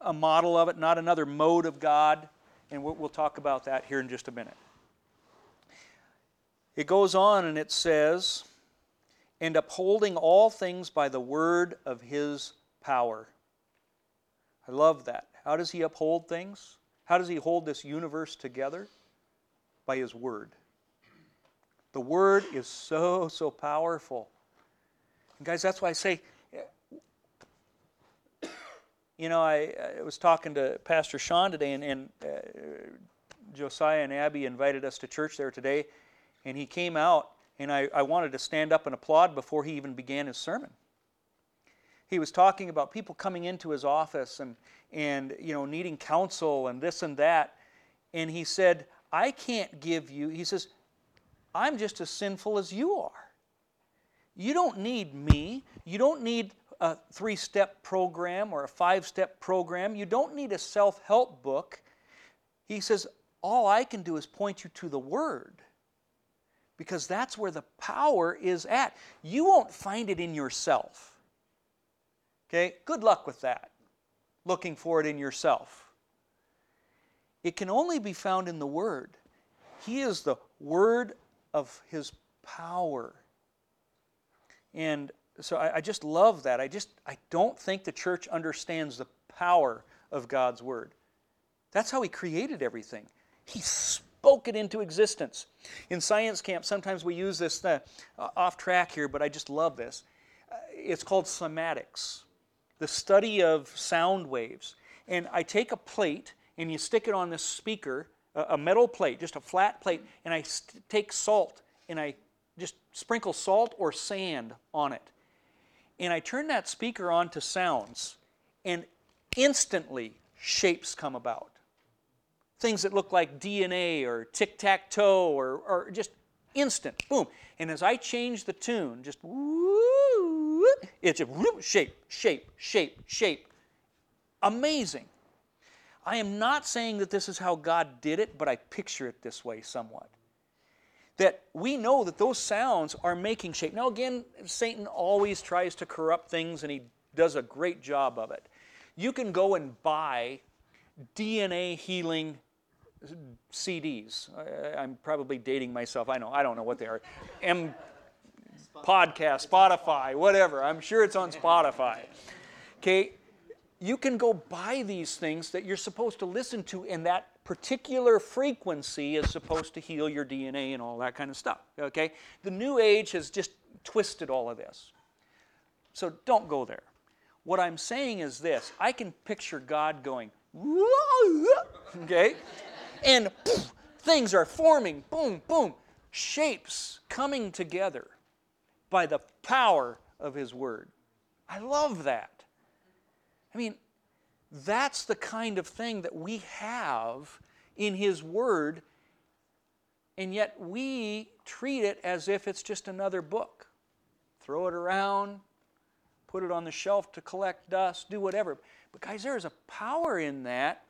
a model of it, not another mode of God, and we'll, talk about that here in just a minute. It goes on and it says, and upholding all things by the word of his power. I love that. How does he uphold things? How does he hold this universe together? By his word. The word is so, so powerful. And guys, that's why I say You know, I, I was talking to Pastor Sean today, and, and uh, Josiah and Abby invited us to church there today, and he came out, and I, I wanted to stand up and applaud before he even began his sermon. He was talking about people coming into his office and, and you know, needing counsel and this and that. And he said, I can't give you, he says, I'm just as sinful as you are. You don't need me. You don't need a three step program or a five step program. You don't need a self help book. He says, All I can do is point you to the Word because that's where the power is at. You won't find it in yourself. Okay? Good luck with that, looking for it in yourself. It can only be found in the Word. He is the Word of His power. And so I, I, just love that. I just I don't think the church understands the power of God's word. That's how He created everything. He spoke it into existence. In science camp, sometimes we use this uh, off track here, but I just love this. Uh, it's called cymatics, the study of sound waves. And I take a plate and you stick it on this speaker, a metal plate, just a flat plate, and I take salt and I just sprinkle salt or sand on it. And I turn that speaker on to sounds, and instantly shapes come about. Things that look like DNA or tic tac toe or, or just instant, boom. And as I change the tune, just woo, it's a whoop, shape, shape, shape, shape. Amazing. I am not saying that this is how God did it, but I picture it this way somewhat that we know that those sounds are making shape. Now, again, Satan always tries to corrupt things and he does a great job of it. You can go and buy DNA healing CDs. I, am probably dating myself. I know. I don't know what they are. M podcast, Spotify, whatever. I'm sure it's on Spotify. Okay, you can go buy these things that you're supposed to listen to, and that particular frequency is supposed to heal your DNA and all that kind of stuff. Okay? The New Age has just twisted all of this. So don't go there. What I'm saying is this I can picture God going, okay? And poof, things are forming, boom, boom, shapes coming together by the power of His Word. I love that. I mean, that's the kind of thing that we have in His Word, and yet we treat it as if it's just another book. Throw it around, put it on the shelf to collect dust, do whatever. But, guys, there is a power in that.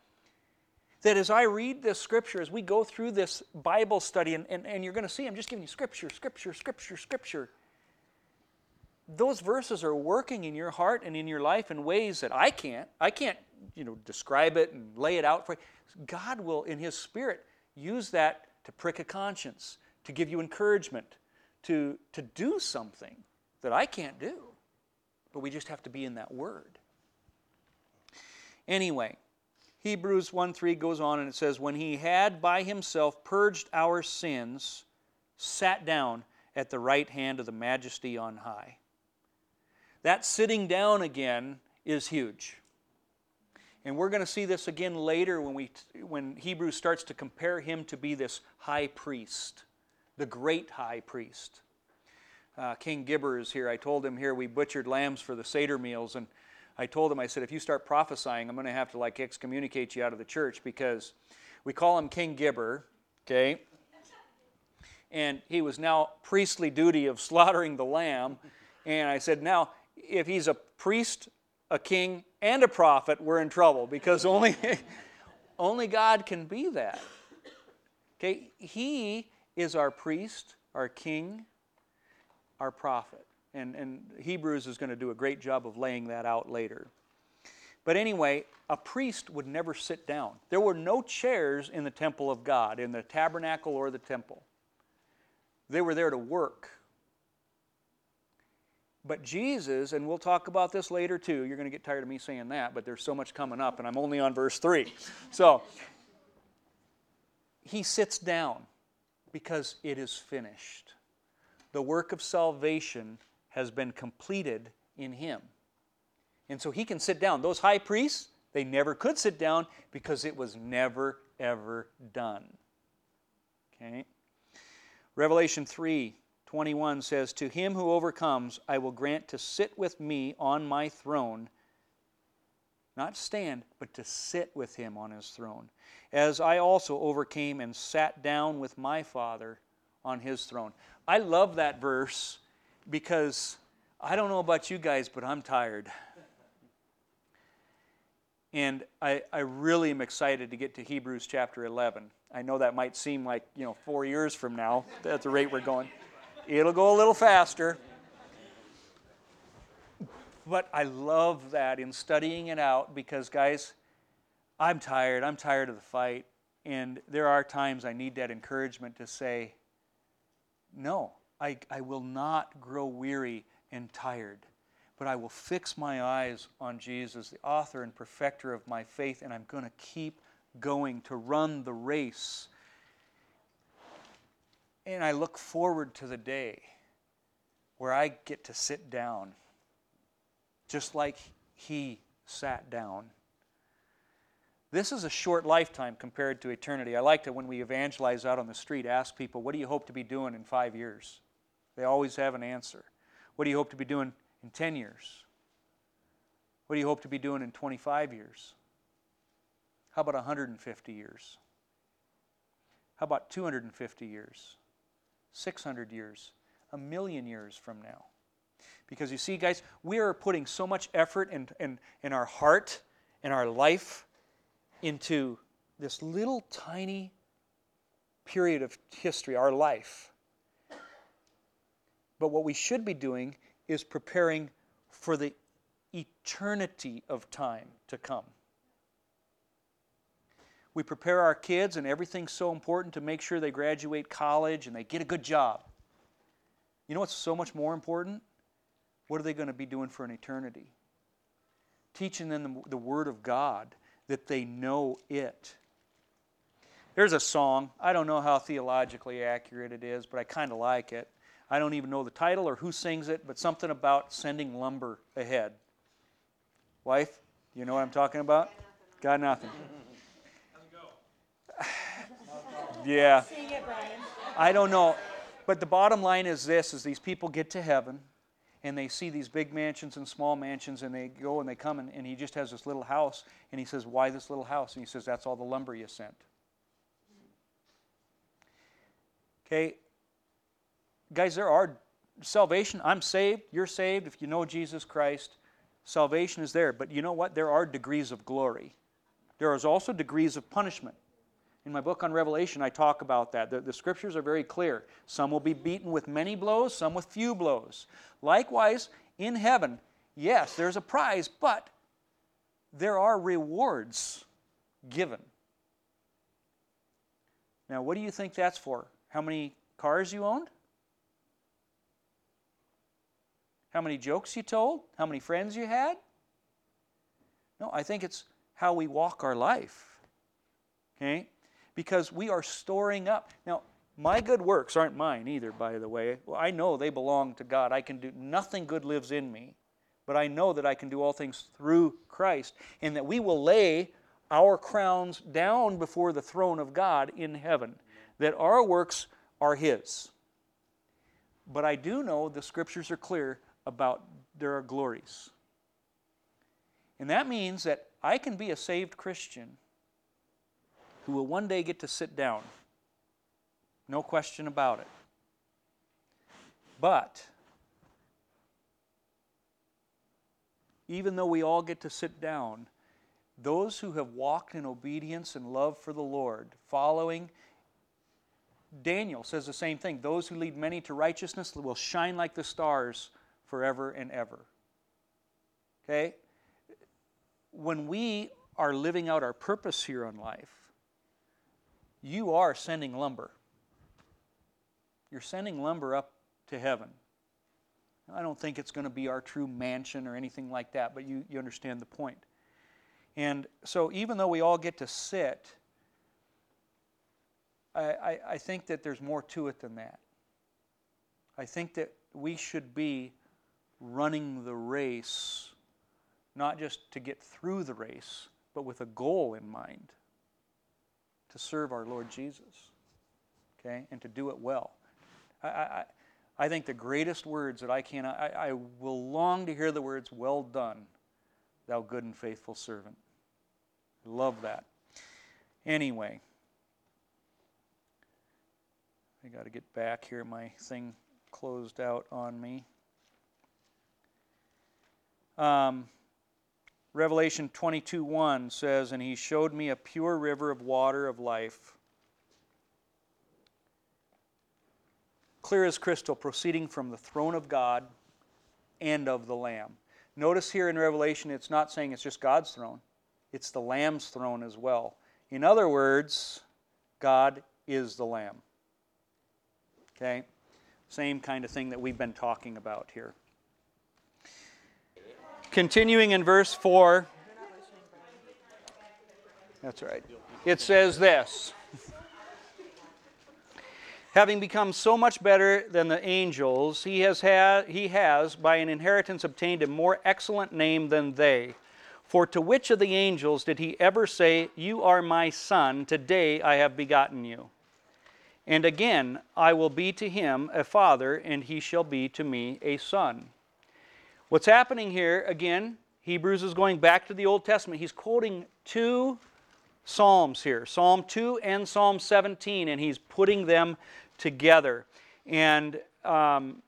That as I read this scripture, as we go through this Bible study, and, and, and you're going to see, I'm just giving you scripture, scripture, scripture, scripture those verses are working in your heart and in your life in ways that I can't. I can't, you know, describe it and lay it out for you. God will, in His Spirit, use that to prick a conscience, to give you encouragement, to, to do something that I can't do. But we just have to be in that Word. Anyway, Hebrews 1 3 goes on and it says, When He had by Himself purged our sins, sat down at the right hand of the majesty on high. That sitting down again is huge. And we're going to see this again later when, we, when Hebrews starts to compare him to be this high priest, the great high priest. Uh, King Gibber is here. I told him here we butchered lambs for the Seder meals, and I told him, I said, if you start prophesying, I'm going to have to like excommunicate you out of the church because we call him King Gibber, okay? And he was now priestly duty of slaughtering the lamb. And I said, now if he's a priest, a king, and a prophet, we're in trouble because only, only God can be that. Okay, he is our priest, our king, our prophet. And, and Hebrews is going to do a great job of laying that out later. But anyway, a priest would never sit down. There were no chairs in the temple of God, in the tabernacle or the temple. They were there to work. But Jesus, and we'll talk about this later too, you're going to get tired of me saying that, but there's so much coming up, and I'm only on verse 3. So, he sits down because it is finished. The work of salvation has been completed in him. And so he can sit down. Those high priests, they never could sit down because it was never, ever done. Okay? Revelation 3 21 says, To him who overcomes, I will grant to sit with me on my throne. Not stand, but to sit with him on his throne. As I also overcame and sat down with my Father on his throne. I love that verse because I don't know about you guys, but I'm tired. And I, I really am excited to get to Hebrews chapter 11. I know that might seem like, you know, four years from now at the rate we're going. It'll go a little faster. But I love that in studying it out because, guys, I'm tired. I'm tired of the fight. And there are times I need that encouragement to say, no, I, I will not grow weary and tired, but I will fix my eyes on Jesus, the author and perfecter of my faith, and I'm going to keep going to run the race. And I look forward to the day where I get to sit down, just like he sat down. This is a short lifetime compared to eternity. I like to, when we evangelize out on the street, ask people, What do you hope to be doing in five years? They always have an answer. What do you hope to be doing in 10 years? What do you hope to be doing in 25 years? How about 150 years? How about 250 years? 600 years? A million years from now? Because you see, guys, we are putting so much effort in, in, in our heart and our life into this little tiny period of history, our life. But what we should be doing is preparing for the eternity of time to come. We prepare our kids, and everything's so important to make sure they graduate college and they get a good job. You know what's so much more important? What are they going to be doing for an eternity? Teaching them the, the Word of God that they know it. There's a song, I don't know how theologically accurate it is, but I kind of like it. I don't even know the title or who sings it, but something about sending lumber ahead. Wife, you know what I'm talking about? Got nothing. yeah. Sing Brian. I don't know. But the bottom line is this is these people get to heaven and they see these big mansions and small mansions and they go and they come and, and he just has this little house and he says, Why this little house? And he says, That's all the lumber you sent. Okay? Guys, there are salvation. I'm saved. You're saved if you know Jesus Christ. Salvation is there. But you know what? There are degrees of glory. There is also degrees of punishment. In my book on Revelation, I talk about that. The, the, scriptures are very clear. Some will be beaten with many blows, some with few blows. Likewise, in heaven, yes, there's a prize, but there are rewards given. Now, what do you think that's for? How many cars you owned? How many jokes you told? How many friends you had? No, I think it's how we walk our life. Okay? Because we are storing up. Now, my good works aren't mine either, by the way. Well, I know they belong to God. I can do nothing good lives in me, but I know that I can do all things through Christ, and that we will lay our crowns down before the throne of God in heaven, that our works are His. But I do know the scriptures are clear about there are glories. And that means that I can be a saved Christian who will one day get to sit down. No question about it. But even though we all get to sit down, those who have walked in obedience and love for the Lord, following Daniel says the same thing. Those who lead many to righteousness will shine like the stars forever and ever. Okay? When we are living out our purpose here on life, you are sending lumber. You're sending lumber up to heaven. I don't think it's going to be our true mansion or anything like that, but you, you understand the point. And so, even though we all get to sit, I, I, I think that there's more to it than that. I think that we should be running the race not just to get through the race, but with a goal in mind to serve our Lord Jesus, okay, and to do it well. I, I, I think the greatest words that I can, I, I will long to hear the words, Well done, thou good and faithful servant. I love that. Anyway, I got to get back here. My thing closed out on me. Um, Revelation 22 1 says, And he showed me a pure river of water of life, clear as crystal, proceeding from the throne of God and of the Lamb. Notice here in Revelation, it's not saying it's just God's throne, it's the Lamb's throne as well. In other words, God is the Lamb. Okay? Same kind of thing that we've been talking about here. Continuing in verse 4. That's right. It says this Having become so much better than the angels, he has, had, he has, by an inheritance, obtained a more excellent name than they. For to which of the angels did he ever say, You are my son, today I have begotten you? And again, I will be to him a father, and he shall be to me a son. What's happening here, again, Hebrews is going back to the Old Testament. He's quoting two Psalms here Psalm 2 and Psalm 17, and he's putting them together. And um,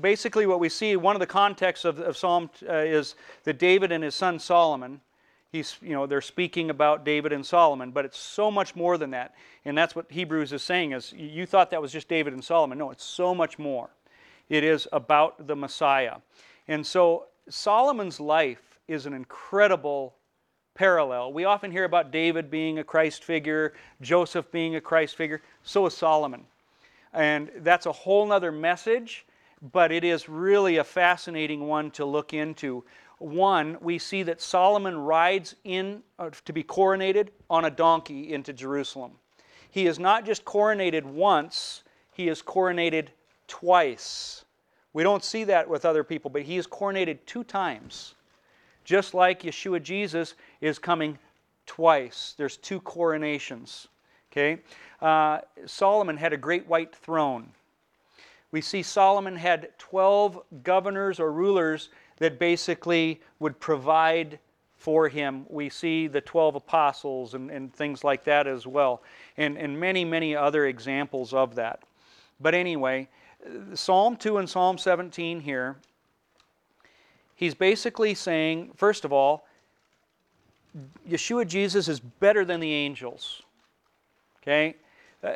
basically, what we see, one of the contexts of, of Psalm uh, is that David and his son Solomon. He's, you know, they're speaking about David and Solomon, but it's so much more than that. And that's what Hebrews is saying is you thought that was just David and Solomon. No, it's so much more. It is about the Messiah. And so Solomon's life is an incredible parallel. We often hear about David being a Christ figure, Joseph being a Christ figure. So is Solomon. And that's a whole nother message, but it is really a fascinating one to look into. One, we see that Solomon rides in uh, to be coronated on a donkey into Jerusalem. He is not just coronated once, he is coronated twice. We don't see that with other people, but he is coronated two times. Just like Yeshua Jesus is coming twice. There's two coronations. Okay? Uh, Solomon had a great white throne. We see Solomon had 12 governors or rulers that basically would provide for him. We see the 12 apostles and, and things like that as well, and, and many, many other examples of that. But anyway, Psalm 2 and Psalm 17 here, he's basically saying, first of all, Yeshua Jesus is better than the angels. Okay? Uh,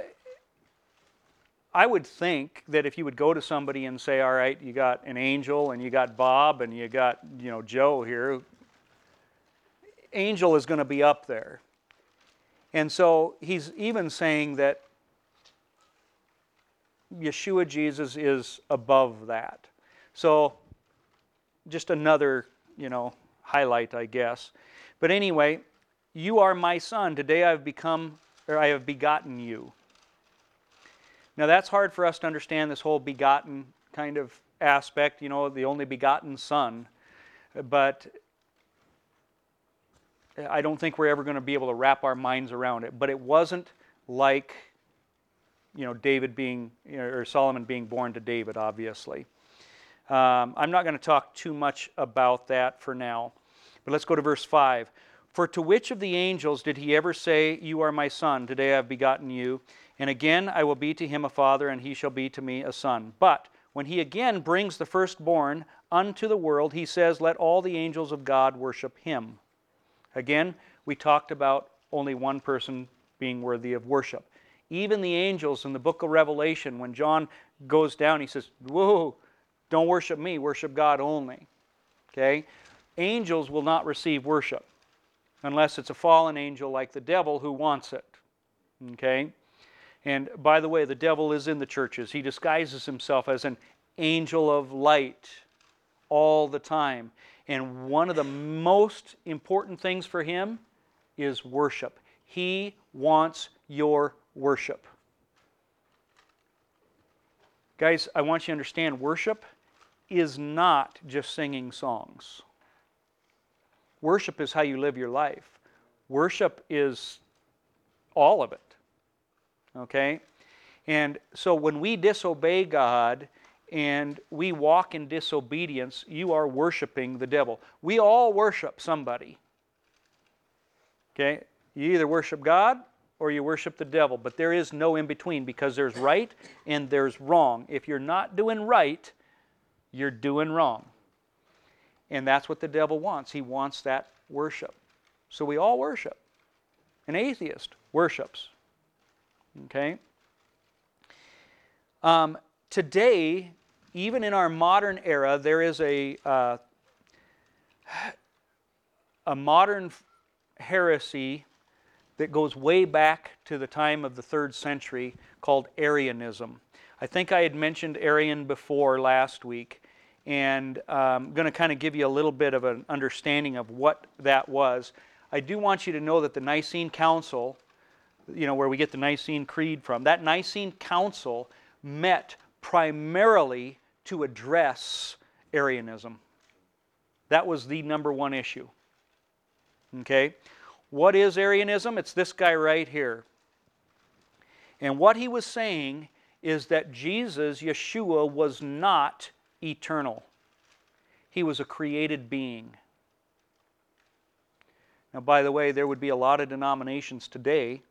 I would think that if you would go to somebody and say, all right, you got an angel and you got Bob and you got, you know, Joe here, angel is going to be up there. And so he's even saying that Yeshua Jesus is above that. So just another, you know, highlight, I guess. But anyway, you are my son. Today I've become, or I have begotten you. Now that's hard for us to understand this whole begotten kind of aspect, you know, the only begotten son. But I don't think we're ever going to be able to wrap our minds around it. But it wasn't like you know, David being, or Solomon being born to David, obviously. Um, I'm not going to talk too much about that for now. But let's go to verse 5. For to which of the angels did he ever say, You are my son, today I have begotten you? And again I will be to him a father, and he shall be to me a son. But when he again brings the firstborn unto the world, he says, Let all the angels of God worship him. Again, we talked about only one person being worthy of worship. Even the angels in the book of Revelation, when John goes down, he says, Whoa, don't worship me, worship God only. Okay? Angels will not receive worship unless it's a fallen angel like the devil who wants it. Okay? And by the way, the devil is in the churches. He disguises himself as an angel of light all the time. And one of the most important things for him is worship. He wants your worship. Guys, I want you to understand worship is not just singing songs. worship is how you live your life. Worship is all of it. Okay? And so when we disobey God and we walk in disobedience, you are worshiping the devil. We all worship somebody. Okay? You either worship God or you worship the devil, but there is no in between because there's right and there's wrong. If you're not doing right, you're doing wrong. And that's what the devil wants. He wants that worship. So we all worship. An atheist worships. Okay? Um, today, even in our modern era, there is a, uh, a modern heresy that goes way back to the time of the third century called Arianism. I think I had mentioned Arian before last week, and um, I'm going to kind of give you a little bit of an understanding of what that was. I do want you to know that the Nicene Council, you know, where we get the Nicene Creed from, that Nicene Council met primarily to address Arianism. That was the number one issue. Okay? What is Arianism? It's this guy right here. And what he was saying is that Jesus, Yeshua, was not eternal, he was a created being. Now, by the way, there would be a lot of denominations today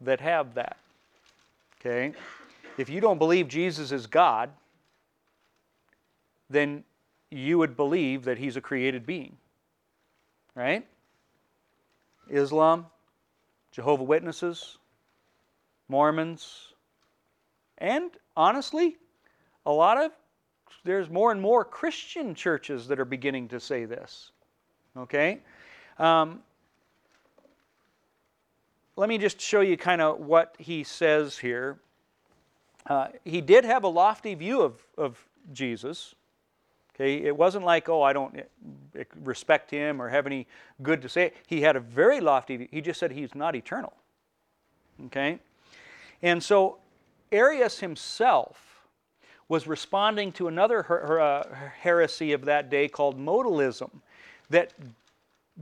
that have that. Okay? If you don't believe Jesus is God, then you would believe that he's a created being. Right? Islam, Jehovah Witnesses, Mormons, and honestly, a lot of there's more and more Christian churches that are beginning to say this. Okay? Um, let me just show you kind of what he says here. Uh, he did have a lofty view of, of Jesus. Okay, it wasn't like, oh, I don't respect him or have any good to say. He had a very lofty view. He just said he's not eternal. Okay? And so Arius himself was responding to another her, her, uh, heresy of that day called modalism, that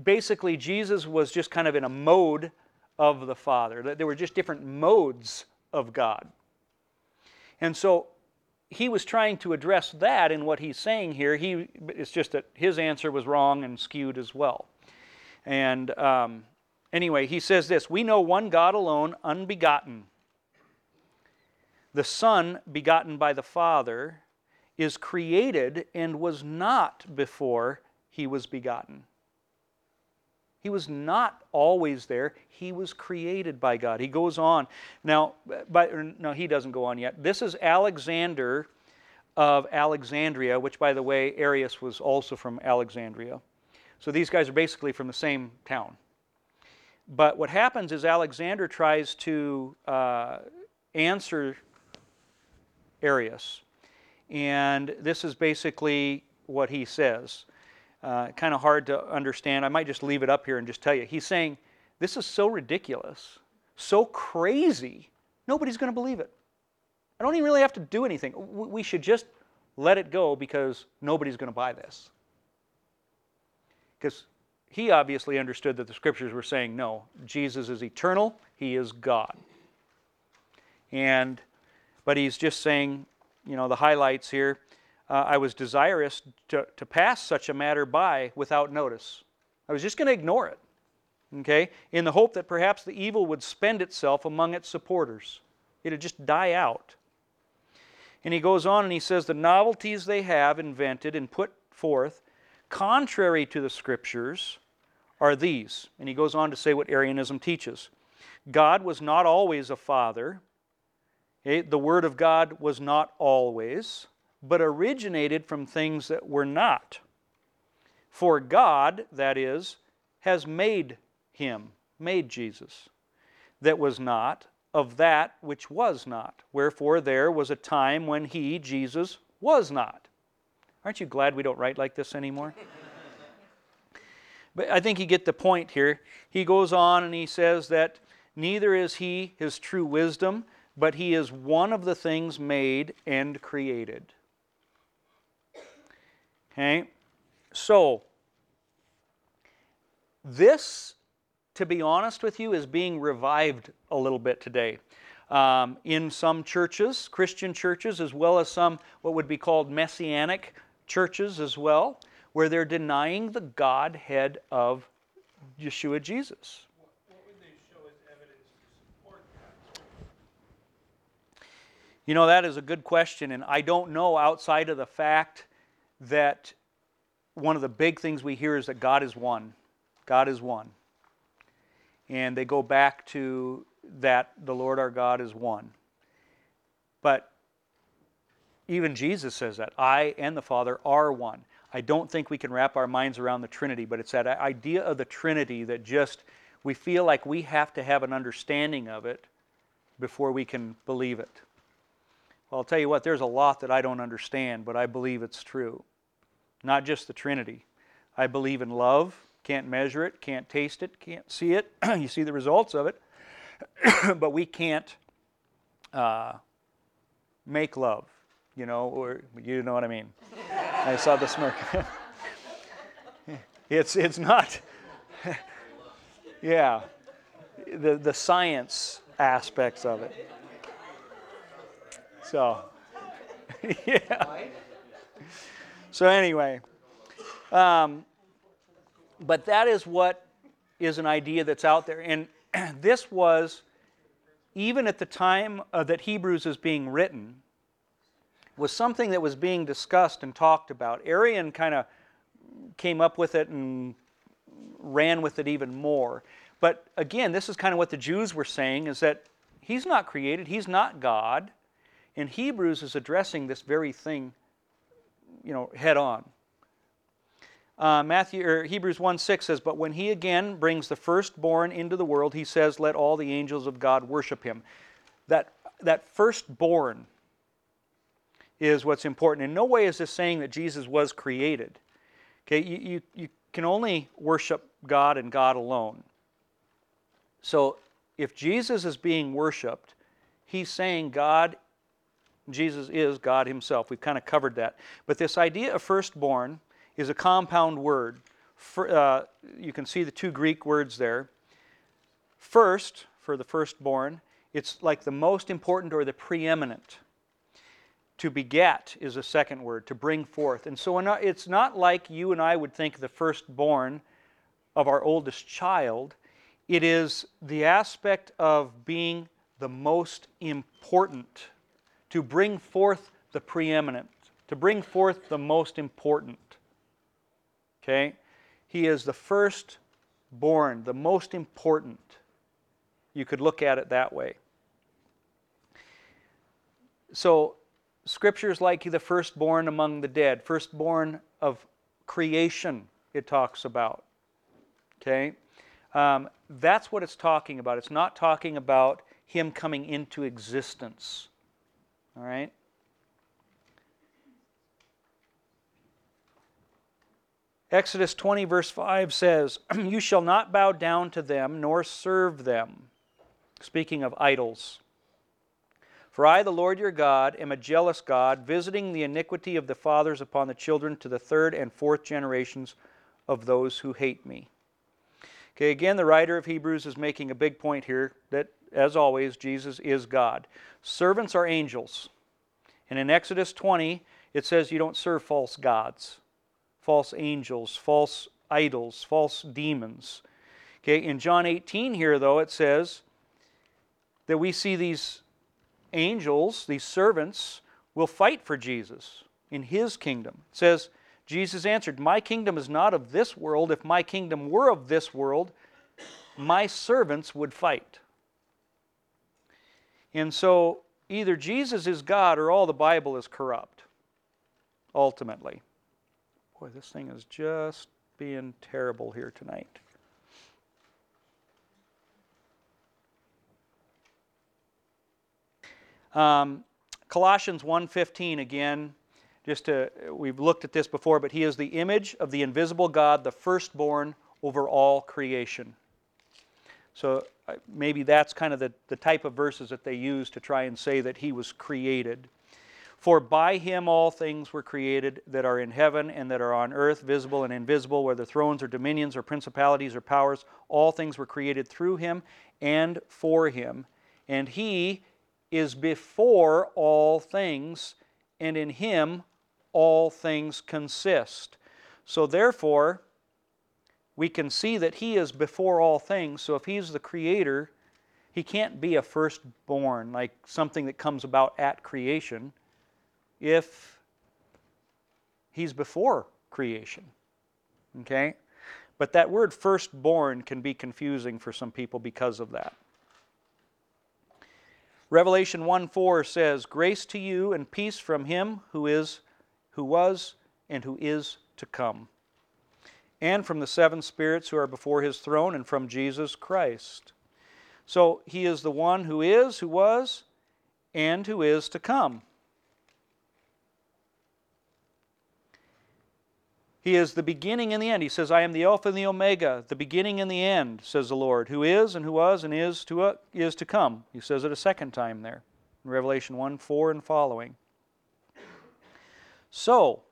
basically Jesus was just kind of in a mode of the Father, that there were just different modes of God. And so he was trying to address that in what he's saying here. He, it's just that his answer was wrong and skewed as well. And um, anyway, he says this We know one God alone, unbegotten. The Son, begotten by the Father, is created and was not before he was begotten. He was not always there. He was created by God. He goes on. Now, but, no, he doesn't go on yet. This is Alexander of Alexandria, which, by the way, Arius was also from Alexandria. So these guys are basically from the same town. But what happens is Alexander tries to uh, answer Arius. And this is basically what he says uh, kind of hard to understand. I might just leave it up here and just tell you. He's saying, This is so ridiculous, so crazy, nobody's going to believe it. I don't even really have to do anything. We should just let it go because nobody's going to buy this. Because he obviously understood that the scriptures were saying, no, Jesus is eternal, he is God. And, but he's just saying, you know, the highlights here uh, I was desirous to, to pass such a matter by without notice. I was just going to ignore it, okay, in the hope that perhaps the evil would spend itself among its supporters. It'd just die out. And he goes on and he says, The novelties they have invented and put forth, contrary to the scriptures, are these. And he goes on to say what Arianism teaches God was not always a father, okay? the Word of God was not always but originated from things that were not. For God, that is, has made him, made Jesus, that was not of that which was not. Wherefore there was a time when he, Jesus, was not. Aren't you glad we don't write like this anymore? but I think you get the point here. He goes on and he says that neither is he his true wisdom, but he is one of the things made and created. Okay? So, this, to be honest with you, is being revived a little bit today. Um, in some churches, Christian churches, as well as some what would be called messianic churches as well, where they're denying the Godhead of Yeshua Jesus. You know, that is a good question, and I don't know outside of the fact that one of the big things we hear is that God is one. God is one. And they go back to that the Lord our God is one. But even Jesus says that I and the Father are one. I don't think we can wrap our minds around the Trinity, but it's that idea of the Trinity that just we feel like we have to have an understanding of it before we can believe it. Well, I'll tell you what, there's a lot that I don't understand, but I believe it's true. Not just the Trinity. I believe in love, can't measure it, can't taste it, can't see it. you see the results of it. but we can't uh, make love, you know, or you know what I mean. I saw the smirk. it's, it's not, yeah, the, the science aspects of it. So, yeah. So, anyway, um, but that is what is an idea that's out there. And this was, even at the time uh, that Hebrews is being written, was something that was being discussed and talked about. Arian kind of came up with it and ran with it even more. But again, this is kind of what the Jews were saying is that he's not created, he's not God. And Hebrews is addressing this very thing, you know, head on. Uh, Matthew or Hebrews 1 6 says, But when he again brings the firstborn into the world, he says, Let all the angels of God worship him. That, that firstborn is what's important. In no way is this saying that Jesus was created. Okay, you, you, you can only worship God and God alone. So if Jesus is being worshiped, he's saying God, Jesus is God himself. We've kind of covered that. But this idea of firstborn is a compound word. For, uh, you can see the two Greek words there. First, for the firstborn, it's like the most important or the preeminent. To beget is a second word, to bring forth. And so it's not like you and I would think the firstborn of our oldest child. It is the aspect of being the most important, to bring forth the preeminent, to bring forth the most important. Okay? He is the first born, the most important. You could look at it that way. So, scriptures like the firstborn among the dead, firstborn of creation, it talks about. Okay? Um, that's what it's talking about. It's not talking about him coming into existence. All right? Exodus 20, verse 5 says, You shall not bow down to them nor serve them. Speaking of idols. For I, the Lord your God, am a jealous God, visiting the iniquity of the fathers upon the children to the third and fourth generations of those who hate me. Okay, again, the writer of Hebrews is making a big point here that, as always, Jesus is God. Servants are angels. And in Exodus 20, it says you don't serve false gods false angels, false idols, false demons. Okay, in John 18 here, though, it says that we see these angels, these servants, will fight for Jesus in his kingdom. It says, Jesus answered, My kingdom is not of this world. If my kingdom were of this world, my servants would fight. And so either Jesus is God or all the Bible is corrupt, ultimately. Boy, this thing is just being terrible here tonight. Um, Colossians 1:15 again, just to, we've looked at this before, but he is the image of the invisible God, the firstborn over all creation. So maybe that's kind of the, the type of verses that they use to try and say that he was created. For by him all things were created that are in heaven and that are on earth, visible and invisible, whether thrones or dominions or principalities or powers. All things were created through him and for him. And he is before all things, and in him all things consist. So therefore, we can see that he is before all things. So if he's the creator, he can't be a firstborn, like something that comes about at creation, if he's before creation. Okay? But that word firstborn can be confusing for some people because of that. Revelation 1 4 says, Grace to you and peace from him who is, who was, and who is to come, and from the seven spirits who are before his throne, and from Jesus Christ. So he is the one who is, who was, and who is to come. He is the beginning and the end. He says, I am the Alpha and the Omega, the beginning and the end, says the Lord, who is and who was and is to, uh, is to come. He says it a second time there in Revelation 1 4 and following. So,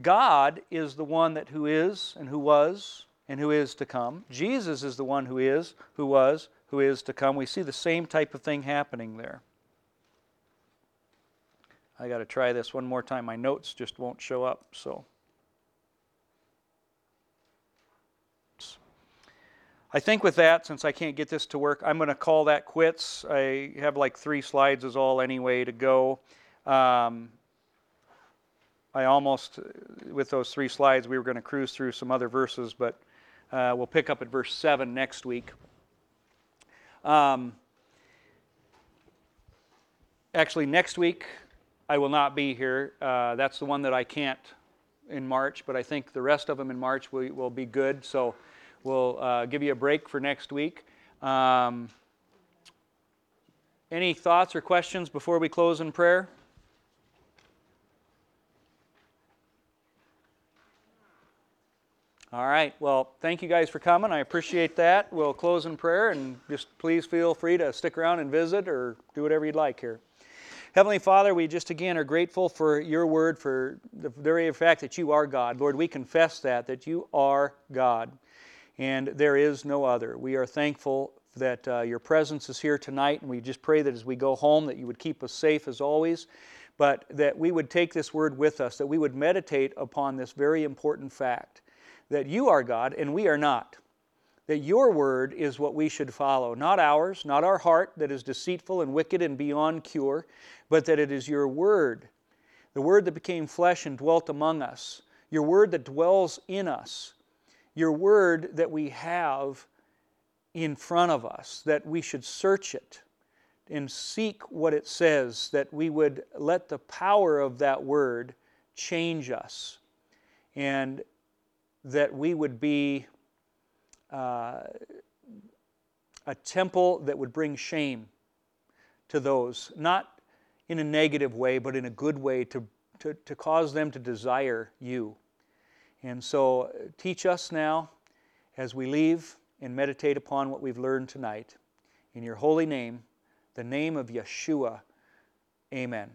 God is the one that who is and who was and who is to come. Jesus is the one who is, who was, who is to come. We see the same type of thing happening there. I got to try this one more time. My notes just won't show up, so. I think with that, since I can't get this to work, I'm going to call that quits. I have like three slides is all anyway to go. Um, I almost, with those three slides, we were going to cruise through some other verses, but uh, we'll pick up at verse 7 next week. Um, actually, next week, I will not be here. Uh, that's the one that I can't in March, but I think the rest of them in March will, will be good. So we'll uh, give you a break for next week. Um, any thoughts or questions before we close in prayer? All right. Well, thank you guys for coming. I appreciate that. We'll close in prayer and just please feel free to stick around and visit or do whatever you'd like here. Heavenly Father, we just again are grateful for your word, for the very fact that you are God. Lord, we confess that, that you are God, and there is no other. We are thankful that uh, your presence is here tonight, and we just pray that as we go home, that you would keep us safe as always, but that we would take this word with us, that we would meditate upon this very important fact that you are God and we are not that your word is what we should follow, not ours, not our heart that is deceitful and wicked and beyond cure, but that it is your word, the word that became flesh and dwelt among us, your word that dwells in us, your word that we have in front of us, that we should search it and seek what it says, that we would let the power of that word change us, and that we would be uh, a temple that would bring shame to those, not in a negative way, but in a good way to, to, to cause them to desire you. And so uh, teach us now as we leave and meditate upon what we've learned tonight. In your holy name, the name of Yeshua, amen.